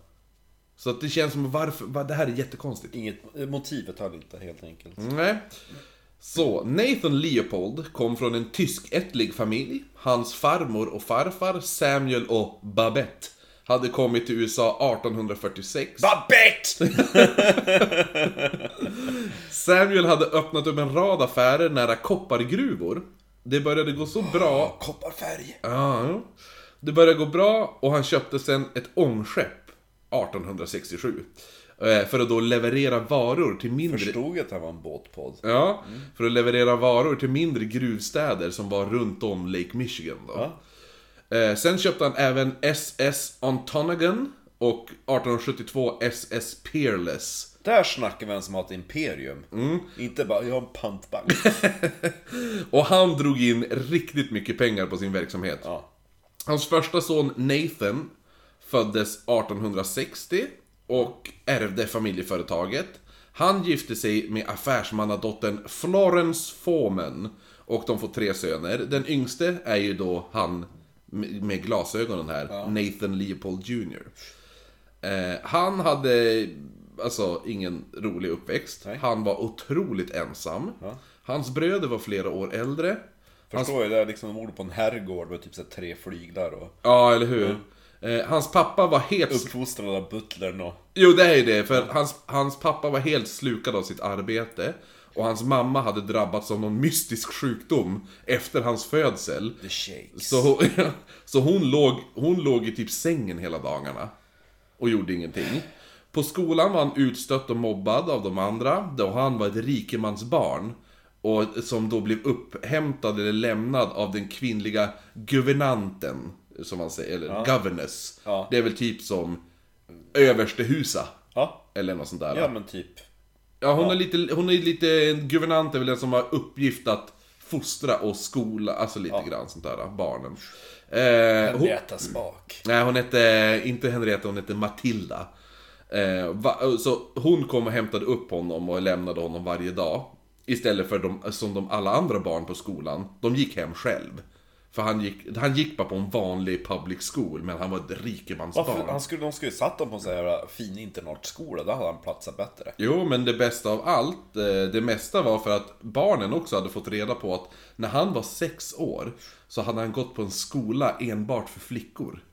Så att det känns som varför, va, det här är jättekonstigt. Inget, motivet höll inte helt enkelt. Nej. Så, Nathan Leopold kom från en tyskättlig familj. Hans farmor och farfar, Samuel och Babette, hade kommit till USA 1846. Babette! Samuel hade öppnat upp en rad affärer nära koppargruvor. Det började gå så bra... Kopparfärg. Ja, det började gå bra och han köpte sen ett ångskepp 1867. eh, För att då leverera varor till mindre... Förstod att här var en båtpodd. Ja, för att leverera varor till mindre gruvstäder som var runt om Lake Michigan då. Ja. Eh, sen köpte han även SS Ontonagon och 1872 SS Peerless. Där snackar vi en som har ett imperium. Inte bara, jag har en pantbank. Och han drog in riktigt mycket pengar på sin verksamhet. ja. Hans första son Nathan föddes 1860 och ärvde familjeföretaget. Han gifte sig med affärsmannadottern Florence Foreman och de får tre söner. Den yngste är ju då han med glasögonen här, Nathan Leopold Jr. Eh, han hade alltså ingen rolig uppväxt. Nej. Han var otroligt ensam. Hans bröder var flera år äldre. Förstår jag, det är liksom bor på en herrgård med typ så tre flyglar och Ja, eller hur? Eh, hans pappa var helt... uppfostrad av butlern och... Jo, det är ju det. För hans, hans pappa var helt slukad av sitt arbete. Och hans mamma hade drabbats av någon mystisk sjukdom efter hans födsel. The shakes. Så, så hon, låg, hon låg i typ sängen hela dagarna. Och gjorde ingenting. På skolan var han utstött och mobbad av de andra, då han var ett rikemansbarn. Och som då blev upphämtad eller lämnad av den kvinnliga guvernanten, som man säger, eller governess. Ja. Det är väl typ som överstehusa, Ja. eller något sånt där. ja, men typ. Ja, hon är lite, hon är lite, en guvernant är väl den som har uppgift att fostra och skola, alltså lite grann sånt där, barnen. Eh, hon, Henrietta Spak. nej, hon hette, inte Henrietta, hon hette Matilda. Eh, va, så hon kom och hämtade upp honom och lämnade honom varje dag. Istället för de, som de alla andra barn på skolan, de gick hem själv. För han gick, han gick bara på en vanlig public school, men han var ett rikemansbarn. Varför? Han skulle, de skulle satt honom på en sån här fin internatskola, där hade han platsat bättre. Jo, men det bästa av allt, eh, det mesta var för att barnen också hade fått reda på att när han var sex år så hade han gått på en skola enbart för flickor.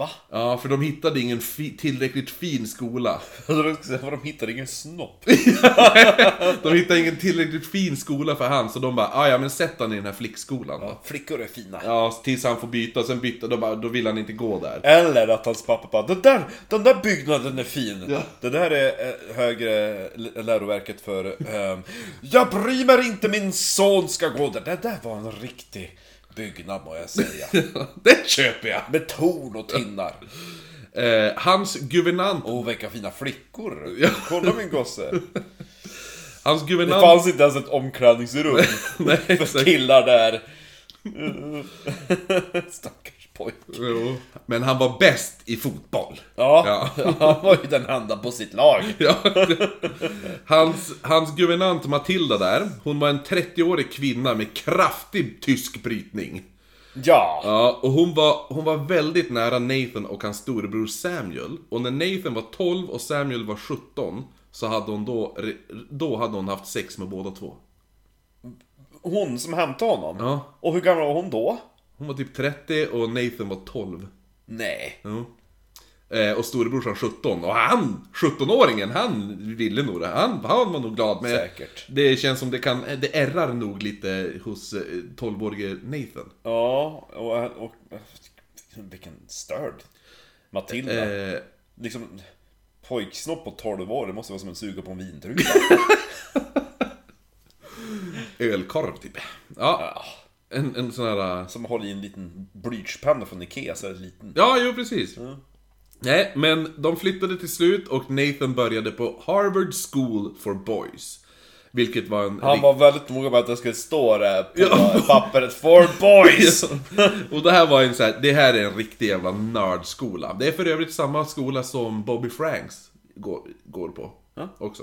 Va? Ja, för de hittade ingen fi- tillräckligt fin skola. För de hittade ingen snopp. De hittade ingen tillräckligt fin skola för han, så de bara "Ah, ja men sätt han i den här flickskolan då. Flickor är fina. Ja, tills han får byta, sen bytte, då, bara, då vill han inte gå där. Eller att hans pappa bara den där, den där byggnaden är fin. Ja. Det där är eh, högre läroverket för ehm, Jag bryr mig inte min son ska gå där. Det där var en riktig byggnad må jag säga. det köper jag! Med torn och tinnar. Eh, hans guvernant, Åh vilka fina flickor. Kolla min gosse. hans Det guvernant... fanns inte ens ett omklädningsrum Nej, för killar där. Stackars pojk. Jo. Men han var bäst i fotboll. Ja, han var ju den enda på sitt lag. Ja. Hans, hans guvernant Matilda där, hon var en 30-årig kvinna med kraftig tysk brytning. Ja. Ja, och hon var, hon var väldigt nära Nathan och hans storebror Samuel. Och när Nathan var 12 och Samuel var 17, så hade hon då, då hade hon haft sex med båda två. Hon som hämtade honom? Ja. Och hur gammal var hon då? Hon var typ 30 och Nathan var 12. Nej. Ja. Eh, och storebrorsan 17. Och han, 17-åringen, han ville nog det. Han, han var nog glad. Men Säkert. det känns som det kan, det ärrar nog lite hos eh, 12-årige Nathan. Ja, och, och, vilken störd. Matilda. Eh, Liksom, pojksnopp på 12 år, det måste vara som en suga på en vindruva. ölkorv typ. Ja, ja. En, en sån här... eh, Som håller i en liten blyertspenna från Ikea, så är liten. Ja, jo precis. Nej, men de flyttade till slut och Nathan började på Harvard School for Boys. Vilket var en... Han var väldigt noga med att det skulle stå det på pappret For boys! och det här var en så här, det här är en riktig jävla nördskola. Det är för övrigt samma skola som Bobby Franks går, går på. Också.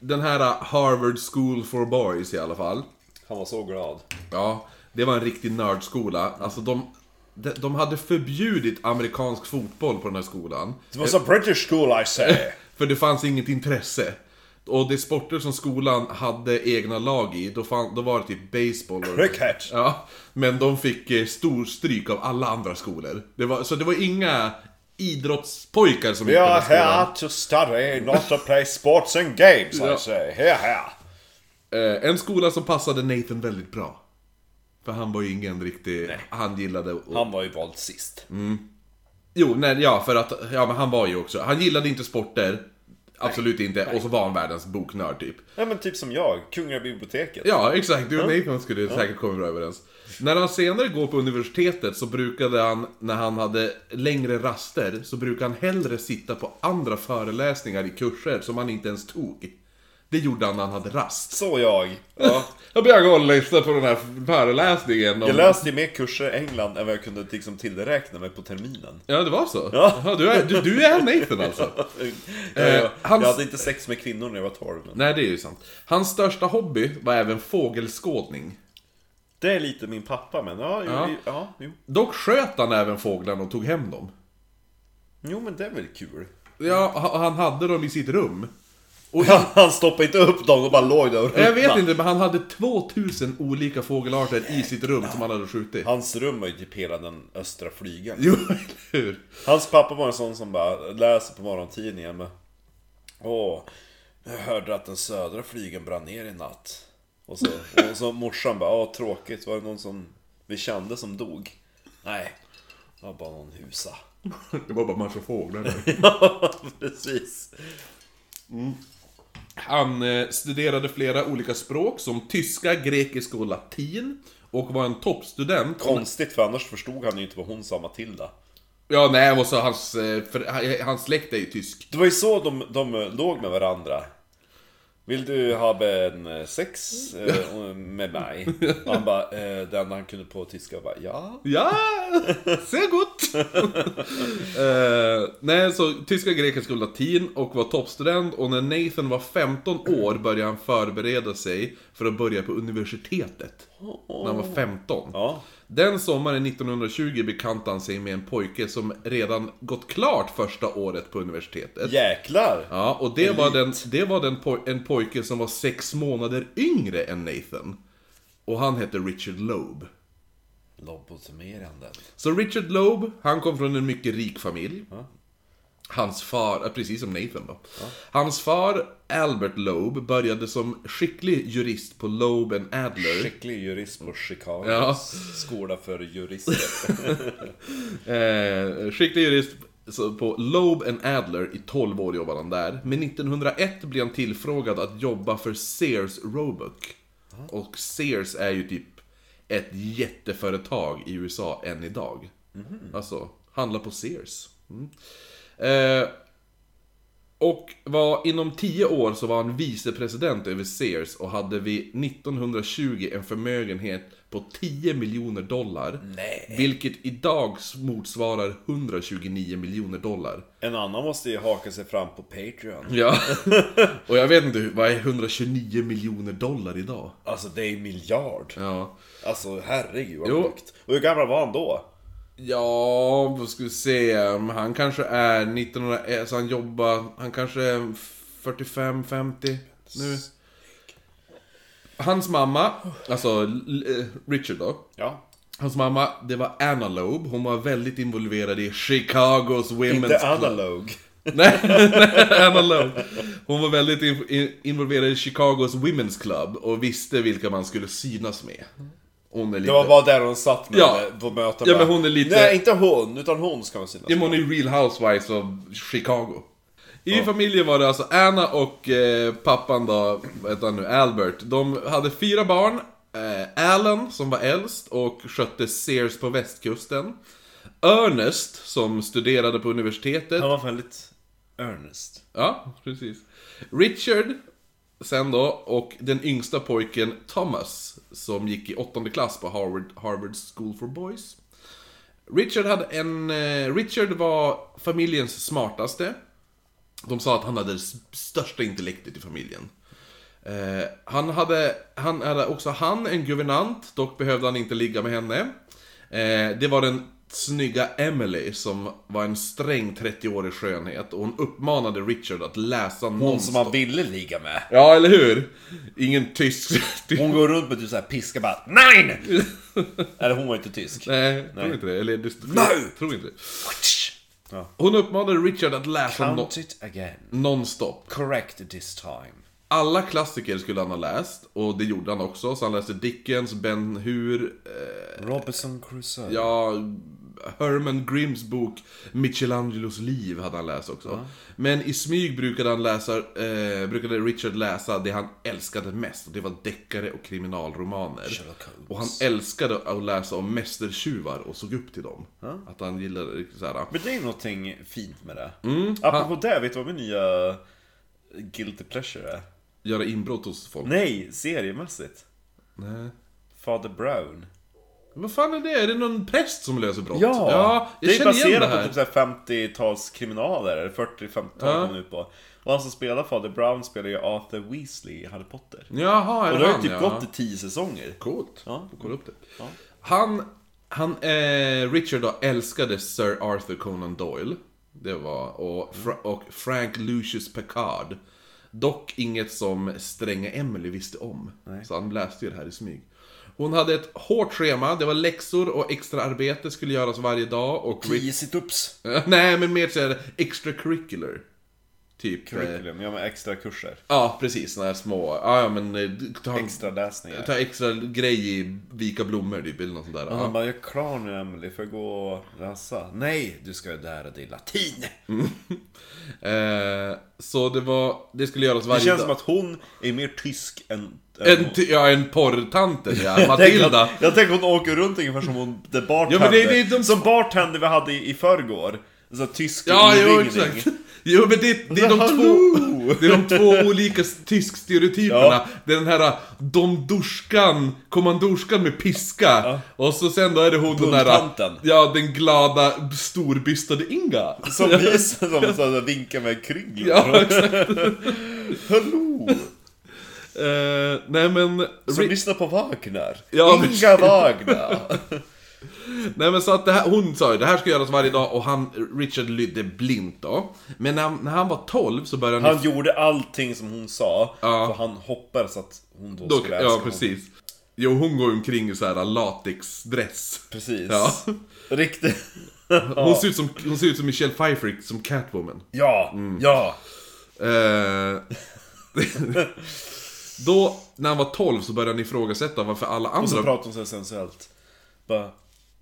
Den här uh, Harvard School for Boys i alla fall. Han var så glad. Ja, det var en riktig nördskola. Alltså de, de, de hade förbjudit amerikansk fotboll på den här skolan. Det was a British school I say! För det fanns inget intresse. Och de sporter som skolan hade egna lag i, då, fan, då var det typ baseball och... Cricket! Ja, men de fick eh, stor stryk av alla andra skolor. Det var, så det var inga idrottspojkar som We gick på den are här skolan. here to study, not to play sports and games Ja. I say. Here, here! Eh, en skola som passade Nathan väldigt bra. För han var ju ingen riktig... Han gillade... att- Han var ju vald sist. Jo, nej, ja, för att... Ja, men han var ju också... Han gillade inte sporter. Absolut inte. Och så var han världens boknörd typ. Ja men typ som jag, Kungliga biblioteket. Ja, exakt. Du och Nathan skulle säkert komma bra överens. När han senare går på universitetet så brukade han, när han hade längre raster, så brukade han hellre sitta på andra föreläsningar i kurser som han inte ens tog. Det gjorde han när han hade rast. Så jag. Ja. Jag började gå och lyssna på den här föreläsningen om... Jag läste ju mer kurser i England än vad jag kunde liksom tillräkna mig på terminen. Ja, det var så? Ja. Jaha, du, är, du, du är Nathan alltså? jag, jag, hans- jag hade inte sex med kvinnor när jag var 12. Men Nej, det är ju sant. Hans största hobby var även fågelskådning. det är lite min pappa, men ja, jo, Ja. ja. ja jo. Dock sköt han även fåglarna och tog hem dem. jo, men det är väl kul. Ja, ha- han hade dem i sitt rum. Och Han stoppade inte upp dem, de bara låg där och jag vet ruttnade. inte, men han hade 2000 olika fågelarter i sitt rum som han hade skjutit. Hans rum var ju typ hela den östra flygeln. Jo, eller hur? Hans pappa var en sån som bara läser på morgontidningen med Åh, jag hörde att den södra flygeln brann ner i natt. Och så, och så morsan bara, åh tråkigt, var det någon som vi kände som dog? Nej, det var bara någon husa. Det var bara massa fåglar där. Ja, precis. Han eh, studerade flera olika språk som tyska, grekiska och latin. Och var en toppstudent. Konstigt, för annars förstod han ju inte vad hon sa Matilda. Ja, nej, och så hans, eh, för, hans släkt är ju tysk. Det var ju så de, de låg med varandra. Vill du ha en eh, sex eh, med mig? Och han bara, eh, den han kunde på tyska bara, ja. Ja, sehr gut! eh, nej, så tyska, grekiska och latin och var toppstudent och när Nathan var 15 år började han förbereda sig för att börja på universitetet. När han var 15. Ja. Den sommaren 1920 bekantade han sig med en pojke som redan gått klart första året på universitetet. Jäklar! Ja, och det var, den, det var den poj- en pojke som var sex månader yngre än Nathan. Och han hette Richard Loeb. Lobotomerande. Så Richard Loeb, han kom från en mycket rik familj. Hans far, ja, precis som Nathan då. Hans far, Albert Loeb, började som skicklig jurist på Loeb and Adler. Skicklig jurist på Chicago. Ja. Skola för jurister. Eh, skicklig jurist på Loeb and Adler, i 12 år jobbade han där. Men 1901 blev han tillfrågad att jobba för Sears Roebuck. Och Sears är ju typ ett jätteföretag i USA än idag. Alltså, handla på Sears. Mm. Eh, och var inom 10 år så var han vicepresident över Sears och hade vid 1920 en förmögenhet på 10 miljoner dollar. Nej. Vilket idag motsvarar 129 miljoner dollar. En annan måste ju haka sig fram på Patreon. Ja. och jag vet inte, vad är 129 miljoner dollar idag? Alltså det är en miljard. Ja. Alltså herregud vad Jo. sjukt. Och hur gammal var han då? Ja, vad ska vi se. Han kanske är 1901, så han jobbar, han kanske är 45-50 nu. Hans mamma, alltså eh, Richard då. Ja. Hans mamma, det var Anna Loeb. Hon var väldigt involverad i Chicagos Women's Inte Club. analog. Nej, nej, Anna Loeb. Hon var väldigt in, in, involverad i Chicagos Women's Club och visste vilka man skulle synas med. Hon är lite... Det var bara där hon satt med Ja. på möten. Ja, men hon är lite- Nej, inte hon, utan hon ska man synas Ja, men hon är Real Housewives av Chicago. I familjen var det alltså Anna och eh, pappan då, vad heter han nu, Albert. De hade fyra barn. Eh, Alan, som var äldst och skötte Sears på västkusten. Ernest, som studerade på universitetet. Han var väldigt earnest. Ja, precis. Richard, sen då, och den yngsta pojken Thomas, som gick i åttonde klass på Harvard, Harvard School for Boys. Richard hade en... Eh, Richard var familjens smartaste. De sa att han hade det största intellektet i familjen. Eh, han, hade, han hade också han en guvernant, dock behövde han inte ligga med henne. Eh, det var den snygga Emily som var en sträng 30-årig skönhet och hon uppmanade Richard att läsa Hon nonstop. som han ville ligga med. Ja, eller hur? Ingen tysk... Hon går runt med typ såhär piska bara NEJ! Eller hon var inte tysk. Nej, tror inte det. Eller, det, Nej! tror inte det. Ja. Hon uppmanade Richard att läsa no, Count it again. nonstop. Correct this time. Alla klassiker skulle han ha läst, och det gjorde han också. Så han läste Dickens, Ben Hur, eh, Robinson Crusoe. ja, Herman Grimms bok Michelangelos liv hade han läst också. Men i smyg brukade han läsa, eh, brukade Richard läsa det han älskade mest, och det var deckare och kriminalromaner. Och han älskade att läsa om mästertjuvar och såg upp till dem. Att han gillade riktigt såhär... Men det är någonting fint med det. Mm, Apropå det, vet du vad min nya Guilty Pleasure är? Göra inbrott hos folk. Nej, seriemässigt. Nej. Fader Brown. Vad fan är det? Är det någon präst som löser brott? Ja! ja jag det är det baserat på typ så här 50-tals kriminaler, eller 40-50-tal Ja. ja. ut på. Och han som spelar Fader Brown spelar ju Arthur Weasley i Harry Potter. Jaha, är Och det det har ju typ ja. gått i 10 säsonger. Coolt. Ja. Får kolla upp det. Ja. Han, han eh, Richard då älskade Sir Arthur Conan Doyle. Det var, och, Fra- och Frank Lucius Picard. Dock inget som stränga Emily visste om. Så han läste ju det här i smyg. Hon hade ett hårt schema, det var läxor och extra arbete skulle göras varje dag och... 10 situps. Nej, men mer såhär extracurricular. Typ... Eh, Curriculum, ja men extra kurser. ja, precis. Såna här små... Ja, ja men... eh, Ta, Extra läsningar. ta extra grej i vika blommor typ, eller något sånt där. Och han Ja. bara, jag är klar nu Emily, får jag gå och läsa? Nej, du ska ju lära dig latin! Eh, så det var... Det skulle göras Det varje känns dag. som att hon är mer tysk än... En, ja, en porrtanten ja. Matilda. jag tänker hon åker runt ungefär som hon, the bartender. Ja, men det- det är de- Som bartender vi hade i, i förrgår. Så här tysk Ja, jo exakt. Jo men det, det, är de Hallå! två, det är de två olika tysk-stereotyperna. Ja. Det är den här domdorskan, kommandorskan med piska. Och så sen då är det hon den där... Bulltanten. Ja, den glada storbystade Inga. Som som så här vinkar med kryngel. Ja, exakt. Hallå! Eh, nej men... Som Ri- lyssnar på Wagner. Ja, Inga Wagner. Nej men så att det här, hon sa ju det här ska göras varje dag och han, Richard lydde blint då. Men när, han- när han var 12 så började han... Han gjorde allting som hon sa. Ja. För han hoppades att hon då, då, skulle älska ja honom. precis. Jo, hon går omkring i så här latexdress. Precis. Ja. Riktigt. Hon ser ut som, hon ser ut som Michelle Pfeiffer som Catwoman. Ja, ja. Eh, då, när han var 12 så började han ifrågasätta varför alla Och så andra... pratar hon så sensuellt. Bara...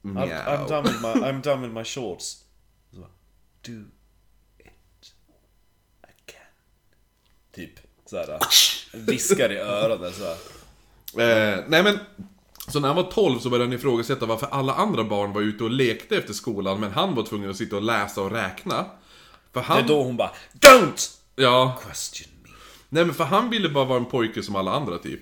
I'm. I'm, done with my, I'm done with my shorts. Så bara, Do it again. Typ såhär. Viskar i öronen såhär. Eh, nej men, så när han var 12 så började han ifrågasätta varför alla andra barn var ute och lekte efter skolan men han var tvungen att sitta och läsa och räkna. För Det han... är då hon bara DON'T Ja, question. Nej men för han ville bara vara en pojke som alla andra typ.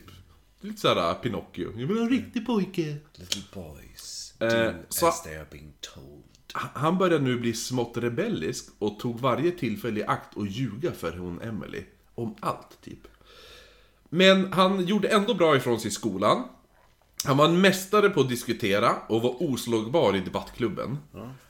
Lite såhär Pinocchio. Jag vill vara en riktig pojke. Little boys Eh, do så- as they are being told. Han började nu bli smått rebellisk och tog varje tillfälle i akt att ljuga för hon Emily. Om allt, typ. Men han gjorde ändå bra ifrån sig i skolan. Han var en mästare på att diskutera och var oslagbar i debattklubben.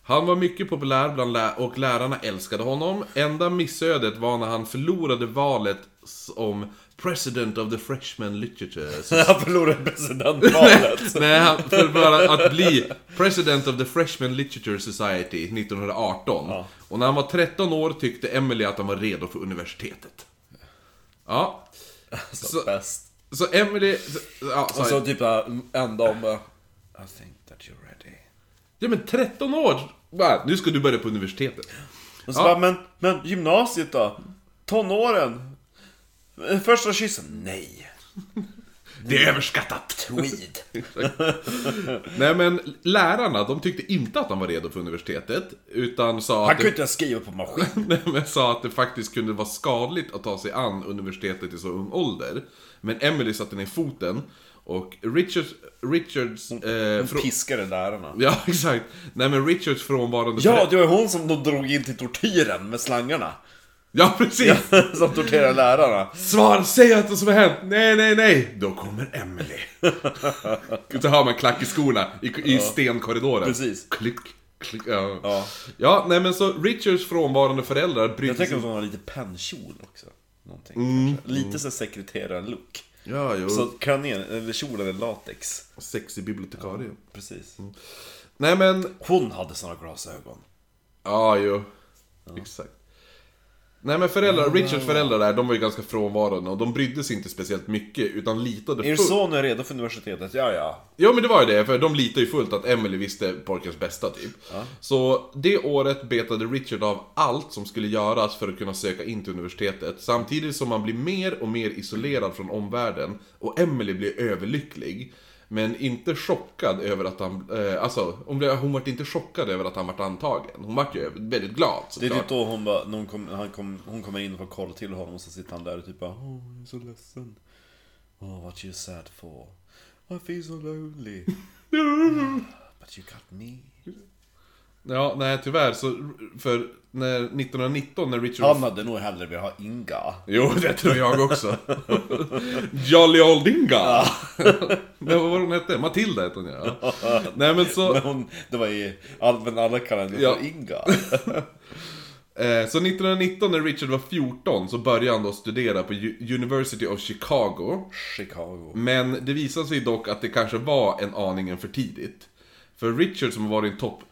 Han var mycket populär bland lä- och lärarna älskade honom. Enda missödet var när han förlorade valet som President of the Freshman Literature Han förlorade presidentvalet. Nej, han, för bara att bli President of the Freshman Literature Society 1918. Och när han var 13 år tyckte Emily att han var redo för universitetet. Ja. Så, Bäst. Så Emily... så- Ja, Och så typ en dag bara I think that you're ready. ja men 13 år! Nu ska du börja på universitetet. Och så Ja. bara, men, men gymnasiet då? Tonåren? Första kyssen? Nej. Det är överskattat! Tweed. Nej men lärarna, de tyckte inte att han var redo för universitetet. Utan sa Han att... kunde inte ens skriva på maskin. Nej, men sa att det faktiskt kunde vara skadligt att ta sig an universitetet i så ung ålder. Men Emily satte ner foten och Richards... Richards... Eh, frå- Piskade lärarna. ja, exakt. Nej men Richards frånvarande... Ja, det var hon som de drog in till tortyren med slangarna. ja, precis! som torterade lärarna. Svar, säg att det som har hänt! Nej, nej, nej! Då kommer Emily. Så hör man klack i skorna i, i stenkorridoren. Precis. Klick, klick, ja. Ja. ja. nej men så Richards frånvarande föräldrar brydde Jag tänker sig... att hon har lite pennkjol också. Någonting, Mm. Lite så sekreterare-look. Ja, jo. Så klänningen, eller kjolen är latex. Sexig bibliotekarie. Precis. Nej men, Hon hade såna glasögon. ja jo. Exakt. Nej men föräldrar, Richards föräldrar där, de var ju ganska frånvarande och de brydde sig inte speciellt mycket utan litade fullt... son är redo för universitetet? Ja, ja. Jo men det var ju det, för de litade ju fullt att Emily visste pojkens bästa typ. Så det året betade Richard av allt som skulle göras för att kunna söka in till universitetet. Samtidigt som han blir mer och mer isolerad från omvärlden och Emily blir överlycklig. Men inte chockad över att han, eh, alltså hon, blev, hon var inte chockad över att han vart antagen. Hon vart ju väldigt glad Det är såklart. typ då hon bara, när hon, kom, han kom, hon kommer in och får kolla till honom och så sitter han där och typ bara Åh, jag är så ledsen. Oh, what you sad for? I feel so lonely. But you got me. Ja, nej tyvärr så, för när 1919 när Richard... Han hade nog hellre velat ha Inga. Jo, det tror jag också. Jolly Old Inga! Nej, vad var hon hette? Matilda hette hon ja. Nej men så... Men hon, det var i allmän alla kalender Ja. för Inga. Eh, så 1919 när Richard var 14 så började han då studera på University of Chicago. Chicago. Men det visade sig dock att det kanske var en aningen för tidigt. För Richard som var en topp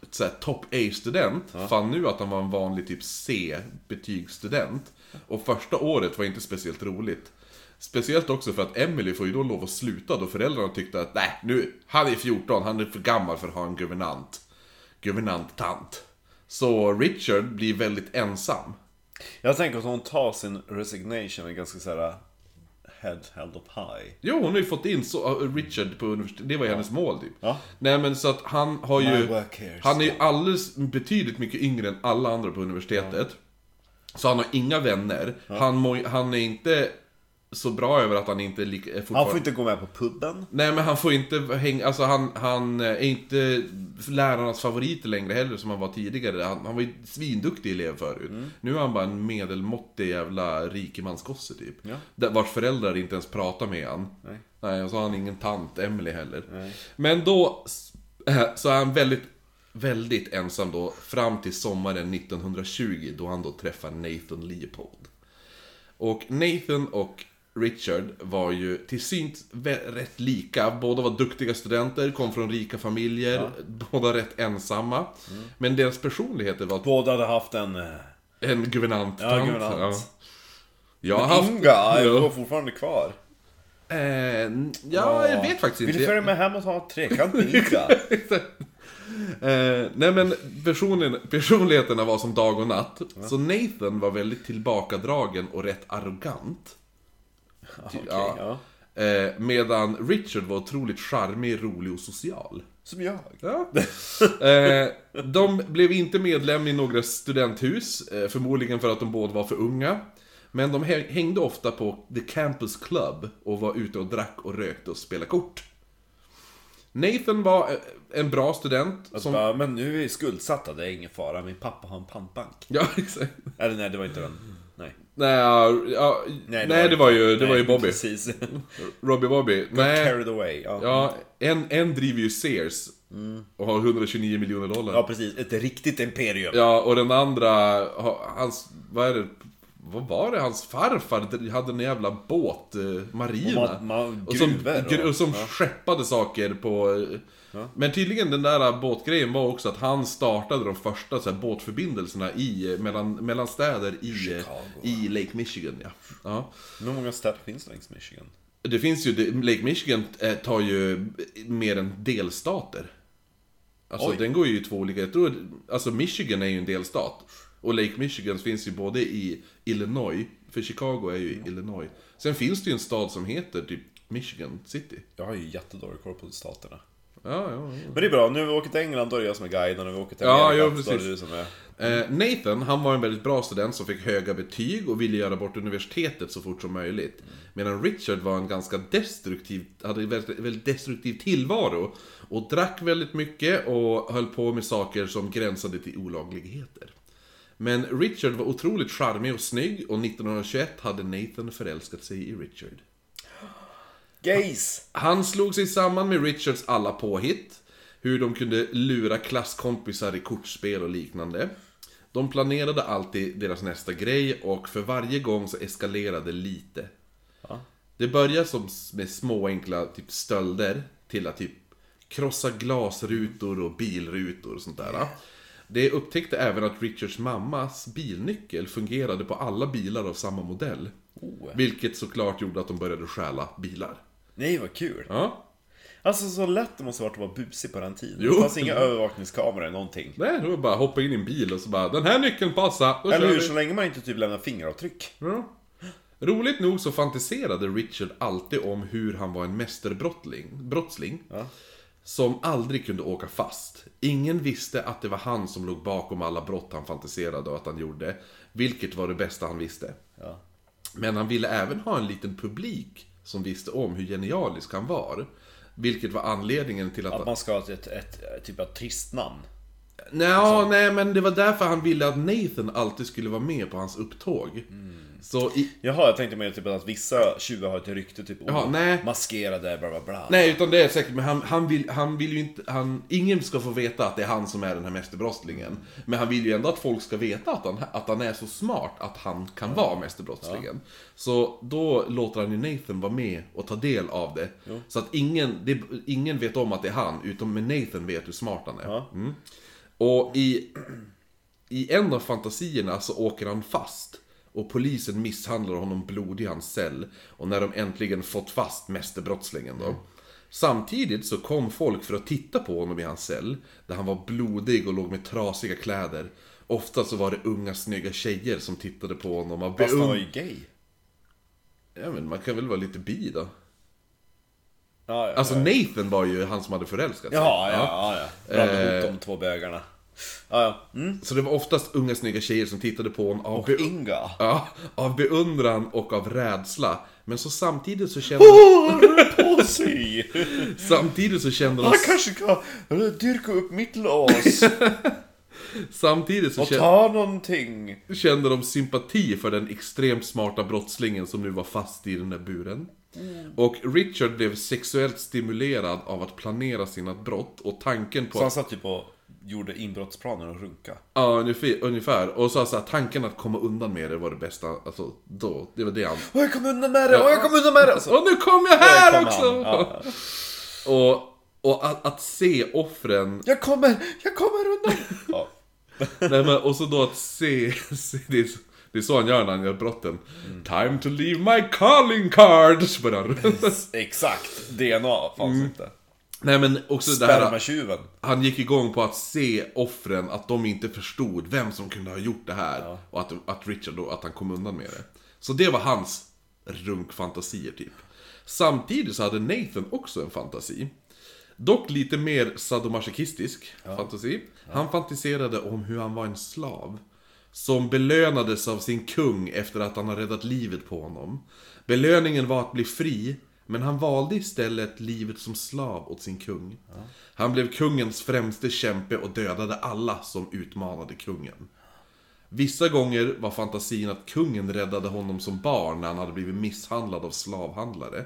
top A-student fann nu att han var en vanlig typ C-betygsstudent. Och första året var inte speciellt roligt. Speciellt också för att Emily får ju då lov att sluta då föräldrarna tyckte att nej, nu, han är 14, han är för gammal för att ha en guvernant. Guvernanttant. Så Richard blir väldigt ensam. Jag tänker att hon tar sin resignation är ganska såhär Head held up high. Jo, hon har ju fått in så, Richard på universitetet, det var ju hennes mål typ. Ja. Nej men så att han har ju... Han är ju alldeles betydligt mycket yngre än alla andra på universitetet. Så han har inga vänner. Han, må, han är inte så bra över att han inte är. Är Han fortfarande... får inte gå med på puben. Nej men han får inte hänga, alltså han, han är inte lärarnas favorit längre heller som han var tidigare. Han, han var ju svinduktig elev förut. Mm. Nu är han bara en medelmåttig jävla rikemansgosse typ. Ja. Vars föräldrar inte ens pratar med han. Nej. Nej, och så har han ingen tant, Emily heller. Men då så är han väldigt, väldigt ensam då fram till sommaren 1920 då han då träffar Nathan Leopold. Och Nathan och Richard var ju till syns rätt lika. Båda var duktiga studenter, kom från rika familjer, båda rätt ensamma. Men deras personligheter var Båda hade haft en... eh, en guvernant Ja, guvernant. Ja. Jag har haft... Inga Ja. fortfarande kvar. Eh, ja, jag vet faktiskt Vill inte. du följa med hem och ta en trekant med Inga? Eh, nej men personligen, personligheterna var som dag och natt. Så Nathan var väldigt tillbakadragen och rätt arrogant. Okej, Ja. ja. Eh, medan Richard var otroligt charmig, rolig och social. Som jag. Ja. Eh, de blev inte medlem i några studenthus, eh, förmodligen för att de båda var för unga. Men de hä- hängde ofta på The Campus Club och var ute och drack och rökte och spelade kort. Nathan var eh, en bra student Alltså som... bara, men nu är vi skuldsatta, det är ingen fara. Min pappa har en pantbank. Ja, exakt. Eller nej, det var inte den. Nej. Nej, ja, ja, nej, det, var ju, det var ju nej, Bobby. Precis. Robbie Bobby. Nej, Carried away. Ja. ja, en, en driver ju Sears. Och har 129 miljoner dollar. ja, precis. Ett riktigt imperium. Ja, och den andra, ha- hans, vad är det? Vad var det? Hans farfar hade en jävla båt, eh, Marina. Och man- man- och som, och- och som ja. skeppade saker på... eh, Men tydligen den där båtgrejen var också att han startade de första så här, båtförbindelserna i, eh, mellan, mellan städer i, eh, Chicago. i Lake Michigan. Ja. Ja. Hur många städer finns längs Michigan? Det finns ju, Lake Michigan eh, tar ju mer än delstater. Alltså Oj. den går ju i två olika, jag tror, alltså Michigan är ju en delstat. Och Lake Michigan finns ju både i Illinois, för Chicago är ju i Illinois. Sen finns det ju en stad som heter typ Michigan City. Jag har ju jättedålig koll på staterna. Ja, ja, ja. Men det är bra, nu när vi åker till England då är det jag som är guiden och vi åker till Ja, Amerika jo, då är det precis. du som är... Eh, Nathan, han var en väldigt bra student som fick höga betyg och ville göra bort universitetet så fort som möjligt. Medan Richard var en ganska destruktiv, hade en väldigt, väldigt destruktiv tillvaro. Och drack väldigt mycket och höll på med saker som gränsade till olagligheter. Men Richard var otroligt charmig och snygg och 1921 hade Nathan förälskat sig i Richard. Gays! Han slog sig samman med Richards alla påhitt. Hur de kunde lura klasskompisar i kortspel och liknande. De planerade alltid deras nästa grej och för varje gång så eskalerade lite. Ja. Det började som med små enkla typ stölder till att typ krossa glasrutor och bilrutor och sånt där. Det upptäckte även att Richards mammas bilnyckel fungerade på alla bilar av samma modell. Oh. Vilket såklart gjorde att de började stjäla bilar. Nej, vad kul! Ja, Alltså så lätt det måste varit att vara busig på den tiden. Jo. Det fanns inga övervakningskameror eller någonting. Nej, det var bara hoppa in i en bil och så bara Den här nyckeln passar, då Eller hur, så länge man inte typ lämnar fingeravtryck. Ja. Roligt nog så fantiserade Richard alltid om hur han var en mästerbrottsling brottsling, Ja. Som aldrig kunde åka fast. Ingen visste att det var han som låg bakom alla brott han fantiserade och att han gjorde. Vilket var det bästa han visste. Ja. Men han ville även ha en liten publik som visste om hur genialisk han var. Vilket var anledningen till att... Att man ska ha ett, ett, ett typ av trist namn. Nja, nej men det var därför han ville att Nathan alltid skulle vara med på hans upptåg. Så i, Jaha, jag tänkte mer typ att vissa tjuvar har ett rykte typ Jaha, nej. maskerade bla bla bla. Nej, utan det är säkert, men han, han, vill, han vill ju inte, han, ingen ska få veta att det är han som är den här mästerbrottslingen. Men han vill ju ändå att folk ska veta att han, att han är så smart att han kan vara mästerbrottslingen. Så då låter han ju Nathan vara med och ta del av det. Så att ingen, det, ingen vet om att det är han, utom Nathan vet hur smart han är. Ja. Mm. Och i, i en av fantasierna så åker han fast. Och polisen misshandlar honom blodig i hans cell. Och när de äntligen fått fast mästerbrottslingen då. Samtidigt så kom folk för att titta på honom i hans cell. Där han var blodig och låg med trasiga kläder. Ofta så var det unga snygga tjejer som tittade på honom och Fast han var beund- ju gay. Ja men man kan väl vara lite bi då? Ja, ja, Alltså ja. Nathan var ju han som hade förälskat sig. Jaha, ja, ja, ja. Blandade ihop Eh. de två bögarna. Ja, ja. Mm. Så det var oftast unga snygga tjejer som tittade på honom av, be- Inga. ja, av beundran och av rädsla. Men så samtidigt så kände, rör på sig! samtidigt så kände de, Han kanske kan dyrka upp mitt lås samtidigt så kände, kände de sympati för den extremt smarta brottslingen som nu var fast i den där buren. Och Richard blev sexuellt stimulerad av att planera sina brott och tanken på Så han satt typ och gjorde inbrottsplaner och runka. Ja, ungefär. ungefär. Och så, så här, tanken att komma undan med det var det bästa. Alltså, då. Det var det han... Åh, jag kom undan med det! Åh, jag kom undan med det! Alltså, Och nu kom jag här kom också! Ja. Och, och att, att se offren Jag kommer! Jag kommer undan! Ja. Nej, men, och så då att se, se det, det är så han gör när han gör brotten. Time to leave my calling card! Exakt! DNA fanns inte. Nej men också det här, han gick igång på att se offren, att de inte förstod vem som kunde ha gjort det här. Och att, att Richard då, att han kom undan med det. Så det var hans runkfantasier typ. Samtidigt så hade Nathan också en fantasi. Dock lite mer sadomasochistisk fantasi. Han fantiserade om hur han var en slav. Som belönades av sin kung efter att han har räddat livet på honom. Belöningen var att bli fri, men han valde istället livet som slav åt sin kung. Han blev kungens främste kämpe och dödade alla som utmanade kungen. Vissa gånger var fantasin att kungen räddade honom som barn när han hade blivit misshandlad av slavhandlare.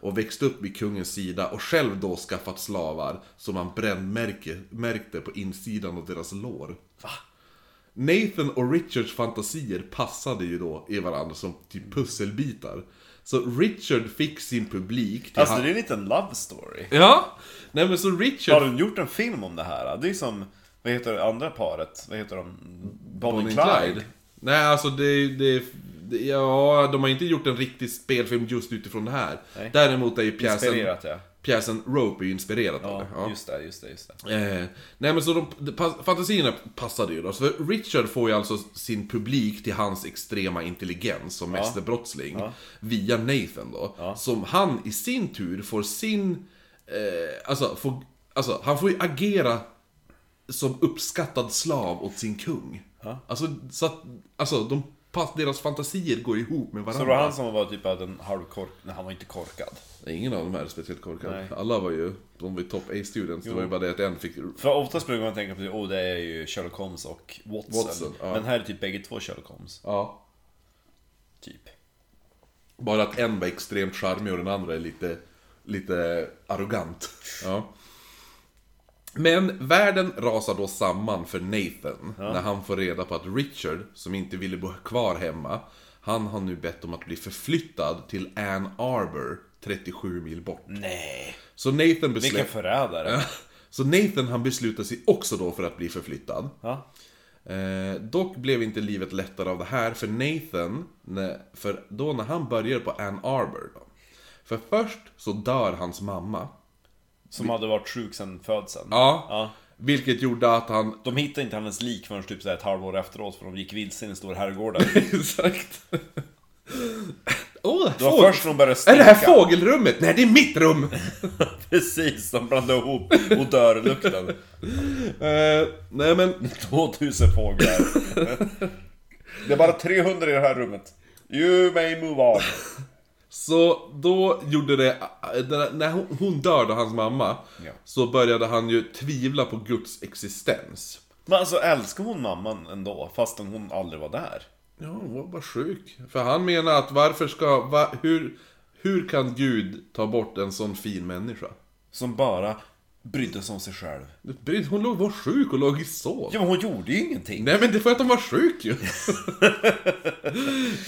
Och växt upp vid kungens sida och själv då skaffat slavar som han brännmärke, märkte på insidan av deras lår. Nathan och Richards fantasier passade ju då i varandra som typ pusselbitar. Så Richard fick sin publik till Alltså han- det är en liten love story. Ja! Nej men så Richard... Har de gjort en film om det här? Det är som, vad heter det andra paret? Vad heter de? Bonnie, Bonnie Clyde? Clyde. Nej, alltså det, det, det... Ja, de har inte gjort en riktig spelfilm just utifrån det här. Nej. Däremot är ju pjäsen... Inspirerat ja. Pjäsen Rope är ju inspirerad av Ja, det. Ja. just det, just det, just det. Eh, nej men så de, de, fantasierna passade ju då. Så Richard får ju alltså sin publik till hans extrema intelligens som mästerbrottsling. Via Nathan då. Som han i sin tur får sin... Eh, alltså, får, alltså, han får ju agera som uppskattad slav åt sin kung. Alltså, så att, alltså de, deras fantasier går ihop med varandra. Så det var han som var typ av den halvkork... Nej, han var inte korkad. Ingen av dem är speciellt korkad. Nej. Alla var ju, de var ju top A-students. Det var ju bara det att en fick För oftast brukar man tänka på oh, det är ju Sherlock Holmes och Watson. Watson, ja. Men här är typ bägge två Sherlock Holmes. Ja. Typ. Bara att en var extremt charmig och den andra är lite, lite arrogant. Ja. Men världen rasar då samman för Nathan när han får reda på att Richard, som inte ville bo kvar hemma, han har nu bett om att bli förflyttad till Ann Arbor, 37 mil bort. Nej. Så Nathan Vilken beslutar... förrädare. Så Nathan han beslutar sig också då för att bli förflyttad. Ja. Eh, dock blev inte livet lättare av det här för Nathan, när, för då när han börjar på Ann Arbor då. För först så dör hans mamma. Som hade varit sjuk sedan födseln. Ja. ja. Vilket gjorde att han... De hittade inte hennes lik förrän typ så ett halvår efteråt för de gick vilse i en stor herrgård. Exakt. Åh, Det var fågel... först när de började Är stinka. det här fågelrummet? Nej, det är mitt rum! Precis, de blandade ihop odörlukten. eh, nej men... 2000 fåglar. Det är bara 300 i det här rummet. You may move on. Så då gjorde det, när hon- hon dör då, hans mamma, Ja. så började han ju tvivla på Guds existens. Men alltså älskar hon mamman ändå, fastän hon aldrig var där? Ja, hon var bara sjuk. För han menar att varför ska, va, hur, hur kan Gud ta bort en sån fin människa? Som bara brydde sig om sig själv. Hon låg, var sjuk och låg i sov. Ja men hon gjorde ju ingenting. Nej men det för att de var sjuk ju.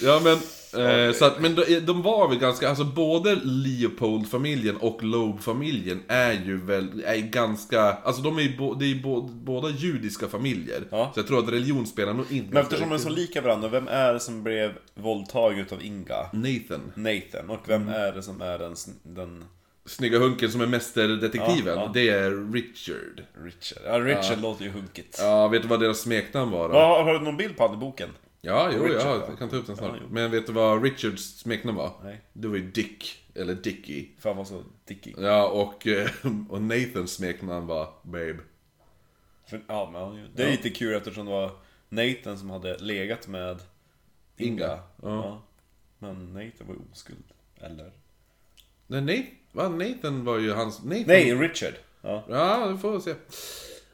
ja men, eh, så att, men de, de var väl ganska, alltså både Leopold-familjen och Loeb-familjen är ju väl, är ganska, alltså de är ju bo, det är bo, båda judiska familjer. Ja. Så jag tror att religion spelar nog inte Men eftersom de är så lika varandra, vem är det som blev våldtagen utav Inga? Nathan, Nathan. Och vem är det som är den... den snygga hunken som är mästerdetektiven, Ja, ja. det är Richard. Richard? Ja, Richard låter ju hunkigt. Ja, vet du vad deras smeknamn var då? Ja, har du någon bild på han i boken? Ja, jo, Richard, ja, ja. jag kan ta upp den snart. Ja. Men vet du vad Richards smeknamn var? Nej. Det var ju Dick, eller Dickie. Fan vad så dickig. Ja, och, eh, och Nathans smeknamn var Babe. För, ja, men det är lite kul eftersom det var Nathan som hade legat med Inga. Inga, ja. Men Nathan var ju oskuld. Eller? Nej, Nathan, va? Nathan var ju hans... Nathan. Nej, Richard. Ja. Ja, det får vi se.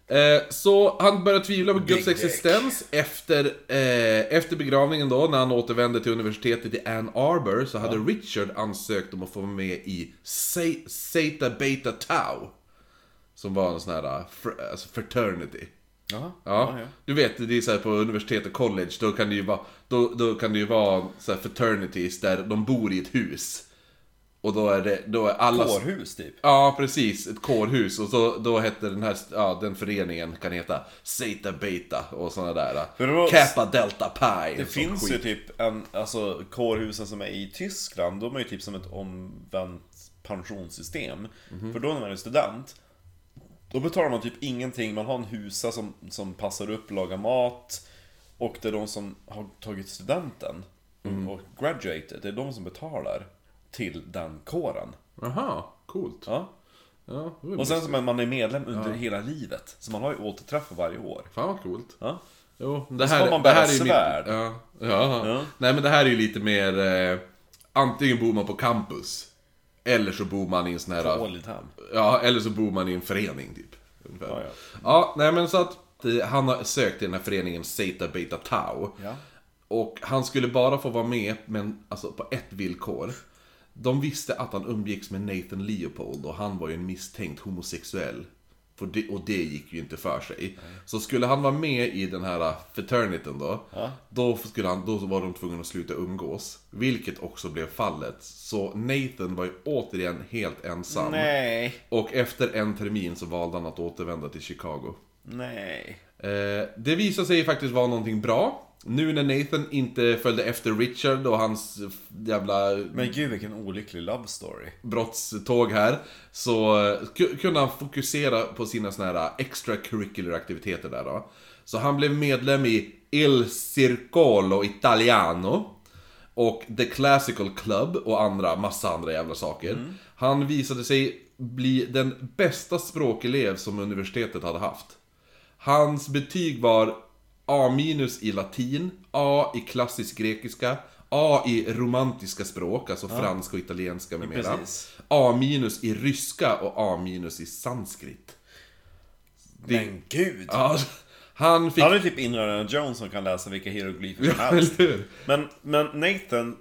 Eh, så han börjar tvivla på Guds existens efter, eh, efter begravningen då, när han återvände till universitetet i Ann Arbor, så hade Richard ansökt om att få vara med i Zeta Beta Tau. Som var en sån här fr- alltså fraternity. Jaha. Ja, du vet, det är så här på universitet och college, då kan det ju vara, då, då kan det ju vara så här fraternities där de bor i ett hus. Och då är det, då är alla... Kårhus typ. Ja, precis. Ett kårhus. Och så, då hette den här, ja, den föreningen kan heta Zeta Beta och sådana där. För Kappa Delta Pi. Det finns skit. ju typ en, alltså kårhusen som är i Tyskland, de är ju typ som ett omvänt pensionssystem. Mhm. För då när man är student, då betalar man typ ingenting, man har en husa som, som passar upp, lagar mat. Och det är de som har tagit studenten Mm. och graduated, det är de som betalar till den kåren. Jaha, coolt. Ja. Ja, Och sen så är man är medlem under hela livet. Så man har ju återträffar varje år. Fan vad coolt. Ja. Jo, det så här, får man det här bära svärd. Ja, ja. Ja. Nej men det här är ju lite mer... Eh, antingen bor man på campus. Eller så bor man i en sån här... Ålidhem. Ja, eller så bor man i en förening typ. Ungefär. Ja, ja. ja, nej men så att eh, han har sökt till den här föreningen Zeta Beta Tau. Ja. Och han skulle bara få vara med, men alltså på ett villkor. De visste att han umgicks med Nathan Leopold och han var ju en misstänkt homosexuell. Det, och det gick ju inte för sig. Så skulle han vara med i den här fraternityn då, då, skulle han, då var de tvungna att sluta umgås. Vilket också blev fallet. Så Nathan var ju återigen helt ensam. Nej. Och efter en termin så valde han att återvända till Chicago. Nej. Eh, det visade sig faktiskt vara någonting bra. Nu när Nathan inte följde efter Richard och hans jävla Men gud vilken olycklig love story. brottståg här. Så ku- kunde han fokusera på sina såna här extracurricular aktiviteter där då. Så han blev medlem i Il Circolo Italiano. Och The Classical Club och andra, massa andra jävla saker. Han visade sig bli den bästa språkelev som universitetet hade haft. Hans betyg var A minus i latin, A i klassisk grekiska, A i romantiska språk, alltså franska och italienska med mera. A minus i ryska och A minus i sanskrit. Men gud! Ja, han fick... Han är typ Indiana Jones som kan läsa vilka hieroglyfer som Ja, helst. Men, men Nathan...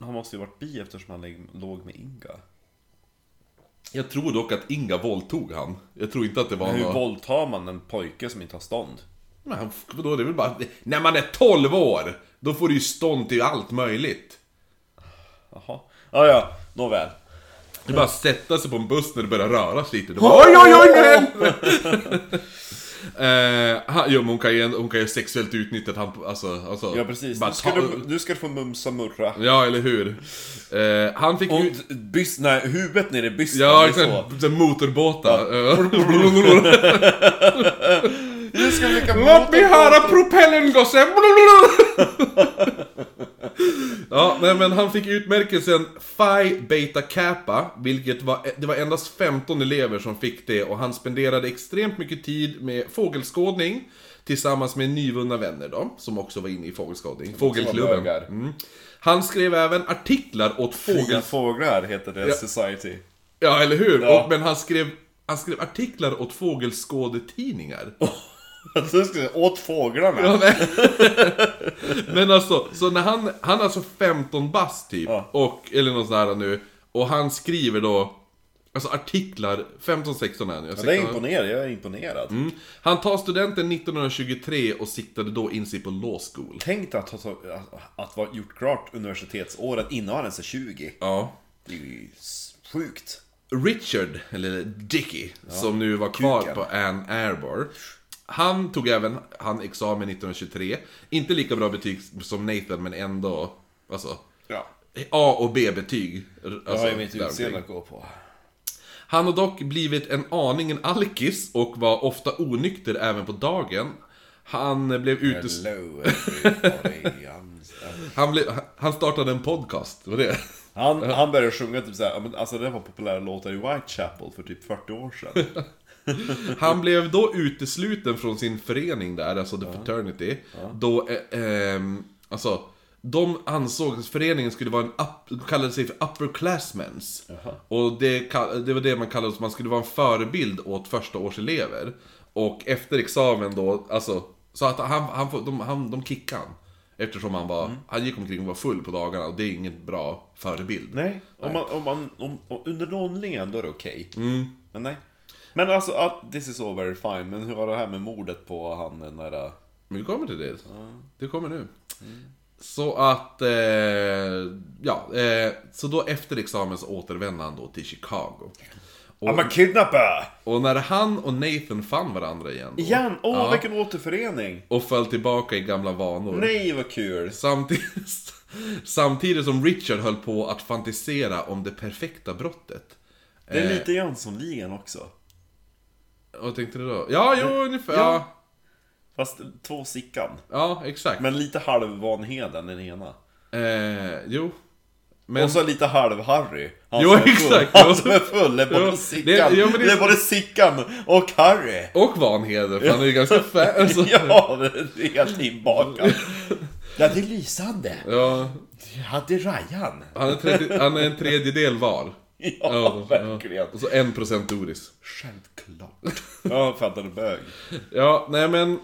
Han måste ju varit bi eftersom han låg med Inga. Jag tror dock att Inga våldtog han. Jag tror inte att det var Hur något... våldtar man en pojke som inte har stånd? Men han, vadå, det är väl bara... När man är 12 år! Då får du ju stånd till allt möjligt. Jaha. Ja, ja, nåväl. Det är bara att sätta sig på en buss när det börjar röras lite. Då bara, oj, oj, oj, händer Eh, han, jo, men hon kan ju, hon kan ju sexuellt utnyttja han, alltså, alltså... Ja, precis. bara Nu ska, ta- du, nu ska du få mumsa murra. Ja, eller hur? Eh, han fick ut... byst, nej, huvudet nere i bysten. Ja, exakt. Motorbåtar. Ja. Nu ska vi leka Låt mig höra propellen gosse! Ja, nej men han fick utmärkelsen Phi Beta Kappa, vilket var, det var endast 15 elever som fick det och han spenderade extremt mycket tid med fågelskådning tillsammans med nyvunna vänner då, som också var inne i fågelskådning. Fågelklubben. Mm. Han skrev även artiklar åt Fågel... fågel... fåglar heter det, Society. Ja, eller hur? Ja. Och, men han skrev, han skrev artiklar åt fågelskådetidningar. Du ska säga, åt fåglarna. Ja, men, men alltså, så när han, han är alltså 15 bast typ, Ja. och, eller något sånt här nu, och han skriver då, alltså artiklar, 15-16 är han ju. Ja, det är imponerad, jag är imponerad. Mm. Han tar studenten 1923 och siktade då in sig på law school. Tänk dig att ha så- att vara gjort klart universitetsåret innan han ens är 20. Ja. Det är ju s- sjukt. Richard, eller Dickie, som nu var kvar kuken. på Ann Arbor. Han tog även han examen 1923. Inte lika bra betyg som Nathan, men ändå, alltså, Ja. A och B-betyg. Jag Alltså, har ju mitt utseende att gå på. Han har dock blivit en aningen alkis och var ofta onykter även på dagen. Han blev utes... Hello Han, blev... han startade en podcast, var det. Han, han började sjunga typ såhär, alltså det var populära låtar i Whitechapel för typ 40 år sedan. Han blev då utesluten från sin förening där, alltså The Fraternity. Då, eh, ehm, alltså, de ansåg att föreningen skulle vara en, up, de kallade sig för upperclassmens. Och det, det var det man kallade, man skulle vara en förebild åt första årselever. Och efter examen då, alltså, så att han, han, de, han, de kickade han. Eftersom han var, han gick omkring och var full på dagarna och det är ingen bra förebild. Nej, om man, om man om, om, under nollningen då är det okej. Men nej. Men alltså, att this is all very fine, men hur var det här med mordet på han den där... äh, Men vi kommer till det. Det kommer nu. Så att, eh, ja, eh, så då efter examen så återvände han då till Chicago. Och, I'm a kidnapper! och när han och Nathan fann varandra igen då, Igen! Åh, Ja. vilken återförening! och föll tillbaka i gamla vanor. Nej, vad kul! Samtidigt, samtidigt som Richard höll på att fantisera om det perfekta brottet. Det är Eh, lite Jönssonligan också. Vad tänkte du då? Ja, jo, ungefär. Ja. Fast två Sickan. ja exakt. Men lite halv Vanheden den ena. Eh, jo. Men, Och så lite halv Harry. Han Jo, som exakt, Han som är full är både Jo, Sickan, det- jo, det... det- är både Sickan och Harry. och Vanheder, för han är ju ganska fan. Alltså, Ja, det är helt inbakat. Ja, det är lysande. ja, Jag hade Ryan. han, är tredje, han är en tredjedel var. Ja, verkligen. Och så en procent Doris. Självklart. Ja, fattade bög. Ja, nej men.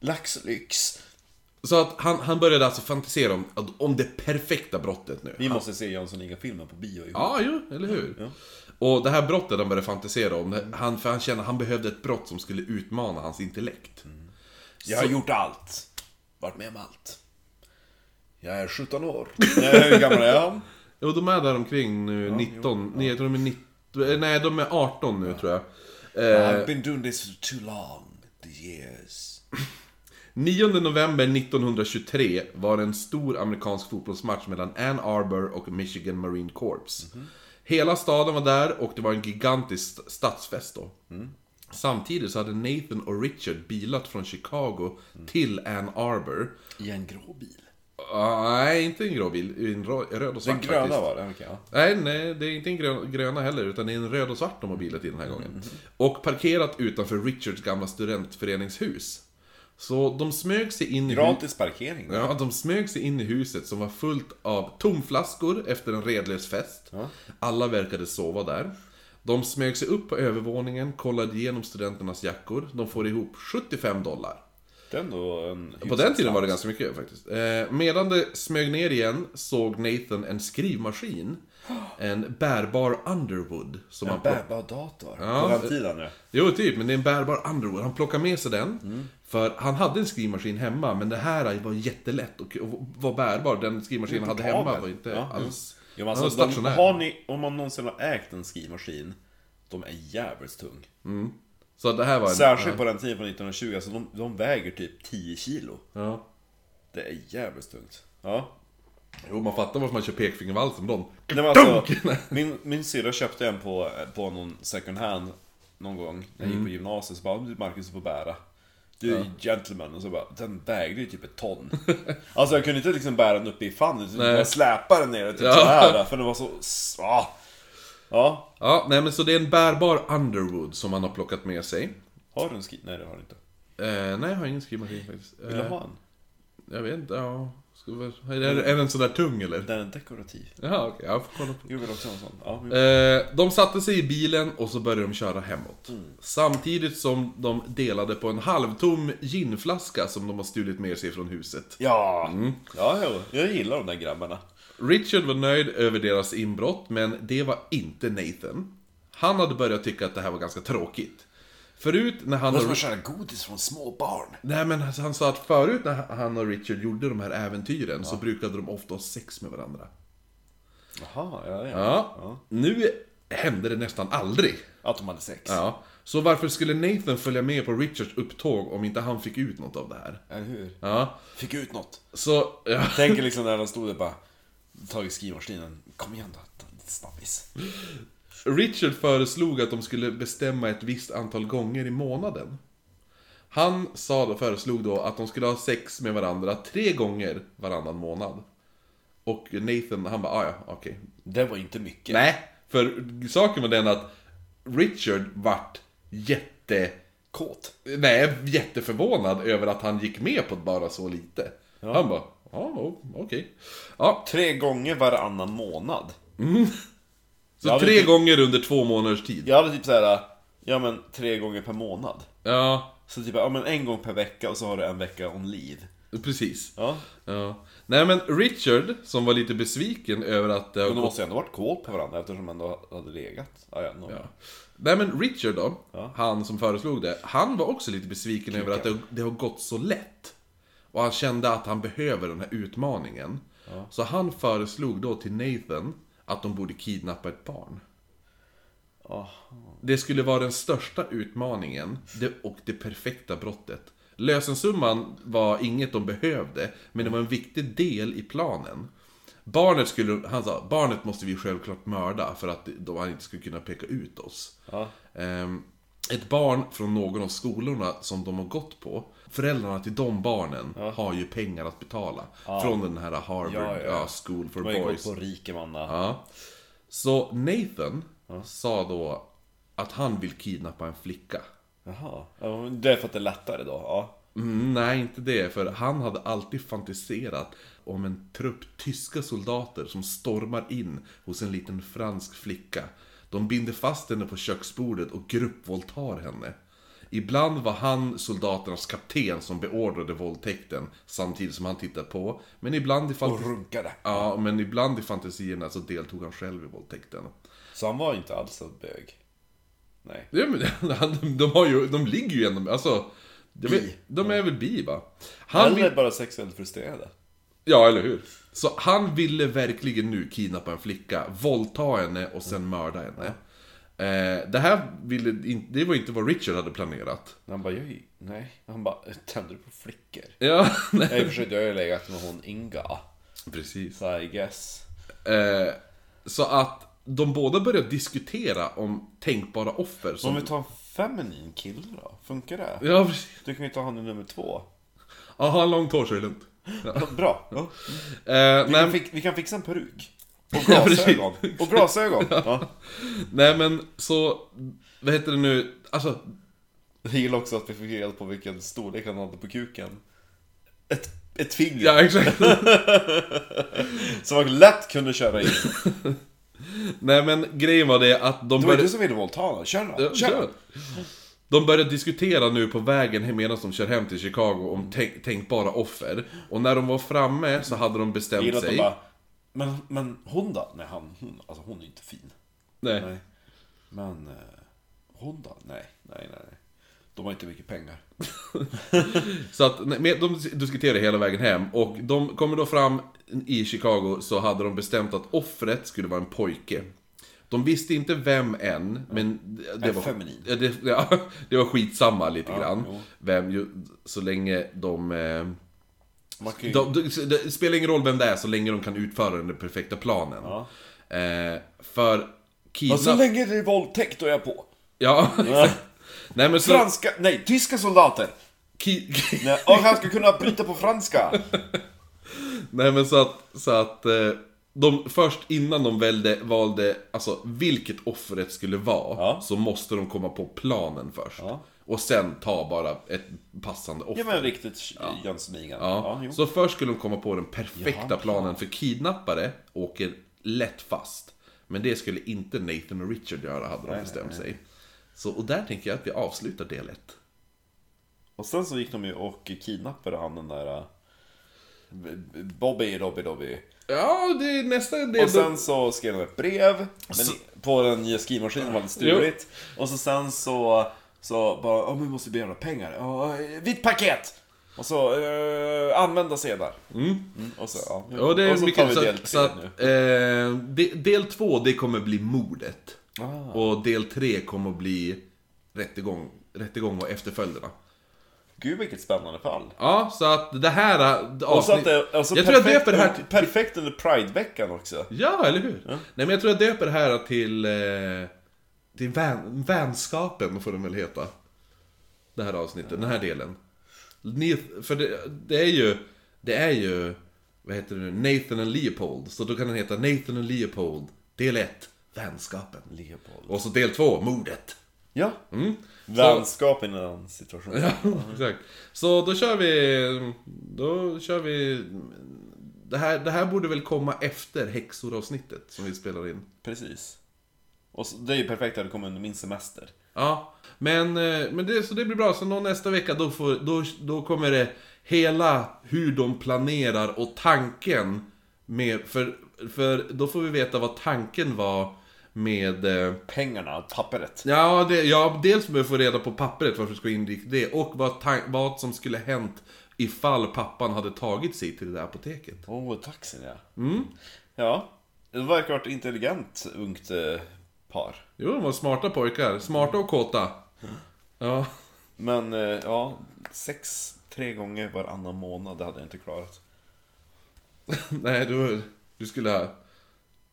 Laxlyx. Så att han, han började alltså fantisera om, om det perfekta brottet nu. Vi måste se Jönssonligan-filmen på bio ihop. Ja, jo, eller hur? Och det här brottet han började fantisera om, han, för han kände att han behövde ett brott som skulle utmana hans intellekt. Jag har gjort allt. Varit med om allt. Jag är 17 år. Nej, hur gammal är han? Jo, de är där omkring nu, 19, nej jag tror de är 19, eh, nej de är 18 nu tror jag. Eh, I've been doing this for too long. The years. 9 november 1923 var det en stor amerikansk fotbollsmatch mellan Ann Arbor och Michigan Marine Corps. Hela staden var där och det var en gigantisk stadsfest då. Samtidigt så hade Nathan och Richard bilat från Chicago till Ann Arbor. I en grå bil. Ah, nej, inte en grå bil, en rö- röd och Den svart gröna faktiskt. var det? Okej, ja. Nej, nej, det är inte en grön, gröna heller, utan det är en röd och svart de har bilat i den här gången. Och parkerat utanför Richards gamla studentföreningshus. Så de smög sig in i... Gratis parkering. Ja, de smög sig in i huset som var fullt av tomflaskor efter en redlös fest. Alla verkade sova där. De smög sig upp på övervåningen, kollade igenom studenternas jackor. De får ihop 75 dollar. Det är ändå en På den tiden var det ganska mycket faktiskt. Eh, medan det smög ner igen såg Nathan en skrivmaskin. En bärbar Underwood. Som En han plock... bärbar dator. Ja, På den tiden ja. Jo, typ, men det är en bärbar Underwood. Han plockar med sig den. För han hade en skrivmaskin hemma, men det här var jättelätt och, och var bärbar. Den skrivmaskinen han hade hemma var inte Ja. alls... Jo, men den var alltså, de, stationär. har ni, om man någonsin har ägt en skrivmaskin, de är jävligt tung. Så det här var en... Särskilt på den tiden från 1920, alltså de, de väger typ 10 kilo. Ja. Det är jävligt tungt. Ja. Jo, man fattar varför man kör pekfingervalsen de. Nej, men alltså, min, min syrra köpte en på, på någon second hand någon gång när jag gick på Mm. gymnasiet. Så bara, du Marcus, du får bära. Du är gentleman. Och så bara, den vägde ju typ ett ton. Alltså jag kunde inte liksom bära den upp i famnen. utan Nej. Jag släpade den ner typ Ja. så här För den var så... Ja. Ja. Ja, nej men så det är en bärbar Underwood som han har plockat med sig. Har du en skriv... Nej det har du inte. Eh, nej, jag har ingen skrivmaskin faktiskt. Vill du Eh, ha en? Jag vet inte, ja. Ska vi, är, det- är den sådär tung eller? Den är dekorativ. Jaha, okej, jag får kolla på Jag vill också ha en sån. Ja, vi- Eh, de satte sig i bilen och så började de köra hemåt. Samtidigt som de delade på en halvtom ginflaska som de har stulit med sig från huset. ja. Mm. ja, jo. jag gillar de där grabbarna. Richard var nöjd över deras inbrott, men det var inte Nathan. Han hade börjat tycka att det här var ganska tråkigt. Förut när han... och- köra godis från små barn. Nej men han sa att förut när han och Richard gjorde de här äventyren så brukade de ofta ha sex med varandra. Jaha, ja, ja. Ja. Nu hände det nästan aldrig. Att de hade sex. Ja. Så varför skulle Nathan följa med på Richards upptåg om inte han fick ut något av det här? Eller hur? Ja. Fick ut något. Så, ja. Tänk liksom när de stod där bara Tagit skrivmaskinen. Kom igen då, snabbis. Richard föreslog att de skulle bestämma ett visst antal gånger i månaden. Han sa då, föreslog då att de skulle ha sex med varandra tre gånger varannan månad. Och Nathan, han bara, "Ah, ja, okej. Det var inte mycket. Nej, för saken var den att Richard vart jätte... Kåt. Nej, jätteförvånad över att han gick med på bara så lite. Han bara, ja, okej. Ja, Tre gånger varannan månad. så Ja, det tre typ- gånger under två månaders tid. Jag hade typ såhär, ja men tre gånger per månad. Ja, Så typ, ja men en gång per vecka och så har du en vecka on leave. Precis. Ja. Ja. Nej men Richard, som var lite besviken över att Men de måste ju ändå varit kål på varandra eftersom de ändå hade legat. Ja, ja, no. Ja. Nej men Richard då, Ja. han som föreslog det, han var också lite besviken över att det, det har gått så lätt. Och han kände att han behöver den här utmaningen. Så han föreslog då till Nathan att de borde kidnappa ett barn. Aha. Det skulle vara den största utmaningen och det perfekta brottet. Lösensumman var inget de behövde, men det var en viktig del i planen. Barnet skulle, han sa, barnet måste vi självklart mörda för att de inte skulle kunna peka ut oss. Ja. Ehm, ett barn från någon av skolorna som de har gått på, föräldrarna till de barnen har ju pengar att betala. Från den här Harvard Ja, ja. ja, School for De har ju Boys. gått på rikemanna. Ja. Så Nathan sa då att han vill kidnappa en flicka. Jaha. Ja, det är för att det är lättare då? Ja. Mm, nej, inte det. För han hade alltid fantiserat om en trupp tyska soldater som stormar in hos en liten fransk flicka. De binder fast henne på köksbordet och gruppvåldtar henne. Ibland var han soldaternas kapten som beordrade våldtäkten samtidigt som han tittade på. Men ibland i, Och runkade. ja, men ibland i fantasierna så deltog han själv i våldtäkten. Så han var inte alls en bög? Nej. Ja, men, de, har ju, de ligger ju ändå, alltså... Är- de är väl bi va? Han Eller vill, bara sexuellt frustrerade. ja, eller hur? Så han ville verkligen nu kidnappa en flicka, våldta henne och sen mörda henne. Eh, det här ville, in, det var inte vad Richard hade planerat. Han bara, jag, nej. Han bara, tänder du på flickor? Ja, nej. Jag har i och för sig jag har ju legat med hon Inga. Precis. Så I guess. Eh, så att de båda började diskutera om tänkbara offer Om som... vi tar en feminin kille då? Funkar det? Ja, precis. Du kan ju ta han i nummer två. Ja, har han långt hår så är det lugnt. Bra. Ja. Eh, Vi, kan fix, vi kan fixa en peruk. Och glasögon. Och glasögon. Ja. nej men så, vad heter det nu, alltså Jag gillar också att vi fick reda på vilken storlek han hade på kuken. Ett, ett finger. Ja, exakt. Som man lätt kunde köra in. Nej men grejen var det att de Det var började... du som ville våldta honom. Kör då. Ja, Kör. kör. De började diskutera nu på vägen hem medan de kör hem till Chicago om tänk, tänkbara offer. Och när de var framme så hade de bestämt sig. bara, men, men hon då? Nej, han, hon, alltså hon är inte fin. Nej. Nej. Men eh, hon då? Nej, nej, nej. De har inte mycket pengar. Så att, nej, men de diskuterade hela vägen hem och de kommer då fram i Chicago så hade de bestämt att offret skulle vara en pojke. De visste inte vem än, men det, En var... feminin. Det, ja, det var skitsamma lite Ja, grann. jo. Vem, ju, så länge de... Eh, ju, de, de, det spelar ingen roll vem det är så länge de kan utföra den perfekta planen. Ja. Eh, för och kidnapp... så länge det är våldtäkt då är jag på. Ja, exakt. Nej men så... Franska, nej, tyska soldater. Ki, Nej, och han ska kunna bryta på franska. Nej men så att, så att eh, de, först innan de välde, valde alltså vilket offret skulle vara Ja. Så måste de komma på planen först Ja. Och sen ta bara ett passande offer Ja men riktigt Jönssonligan. Ja, jo. Så först skulle de komma på den perfekta Jaha. planen för kidnappare åker lätt fast Men det skulle inte Nathan och Richard göra hade de Nej, bestämt nej, sig Så, och där tänker jag att vi avslutar del 1 Och sen så gick de ju och kidnappade han den där... äh, Bobby, Robby, Dobby. Ja, det är nästa del Och sen så skrev de ett brev men Så- på den nya skrivmaskinen var det stuligt. Och så sen så, så bara, ja men vi måste begära pengar. Ja, vitt paket! Och så, eh, använda sedlar. Mm, och så, ja. Och det är och så mycket tar vi så, del så tre att, eh, de, Del två, det kommer bli mordet Ah. Och del tre kommer bli rättegång, rättegång och efterföljderna Gud vilket spännande fall. Ja, så att det här avsnitt... Och så att det, jag tror jag perfekt, döper det här till... perfekt under Pride-veckan också. Ja, eller hur? Nej men jag tror jag döper det här till... Eh, till vän, vänskapen får den väl heta. Det här avsnittet, den här delen. Ni, för det, det är ju... Det är ju... Vad heter det nu? Nathan and Leopold. Så då kan den heta Nathan and Leopold. Del 1. Vänskapen. Leopold. Och så del 2. Mordet. Ja. Mm. Vänskap i den situationen. Ja, exakt. Så då kör vi... Då kör vi... Det här, det här borde väl komma efter häxor-avsnittet som vi spelar in. Precis. Och så, det är ju perfekt att det kommer under min semester. Ja, men, eh, men det, så det blir bra. Så nå nästa vecka då, får, då, då kommer det hela hur de planerar och tanken med, för, för då får vi veta vad tanken var med eh, Pengarna, pappret. Ja, det, ja, dels behöver vi få reda på pappret varför vi ska inrikta det och vad, vad som skulle hänt ifall pappan hade tagit sig till det där apoteket. Åh, oh, taxin ja. Mm. Ja, det verkar vara ett intelligent ungt eh, par. Jo, de var smarta pojkar. Smarta och kåta. Ja. Men, eh, ja, sex, tre gånger varannan månad, det hade jag inte klarat. Nej, du, du skulle ha...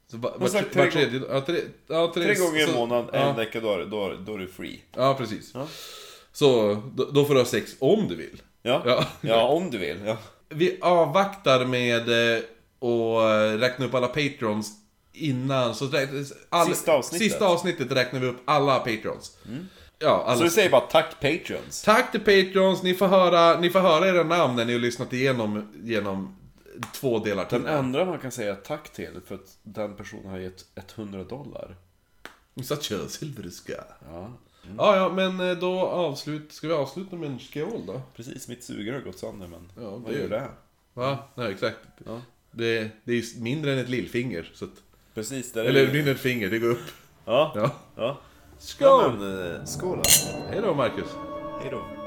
Så va, var, sagt var, tre tredje... Ja, tre, ja, tre, Tre gånger i månaden, ja, en vecka, då, då, då är du free. Ja, precis. Ja. Så, då, då får du ha sex om du vill. Ja, Ja. ja. om du vill. Ja. Vi avvaktar med eh, att räkna upp alla patrons innan, så all, Sista avsnittet. Sista avsnittet räknar vi upp alla patrons. Ja, alla. Så du säger bara tack Patreons. Tack till patrons, ni får höra, ni får höra era namn när ni har lyssnat igenom genom två delar till. Den enda man kan säga tack till, för att den personen har gett 100 dollar. Such a silverska. Ja, Ja, ja, men eh, då avslut, ska vi avsluta med en skål då? precis. Mitt sugrör har gått sönder, men Ja, vad det- gör det? Va? Nej, exakt. Ja. Det, det är mindre än ett lillfinger, så att, Precis, där är Eller än ett finger, det går upp. Ja, Ja. ja. Skål! Ja, men, eh, skål då. Hej då, Marcus. Hej då. Marcus.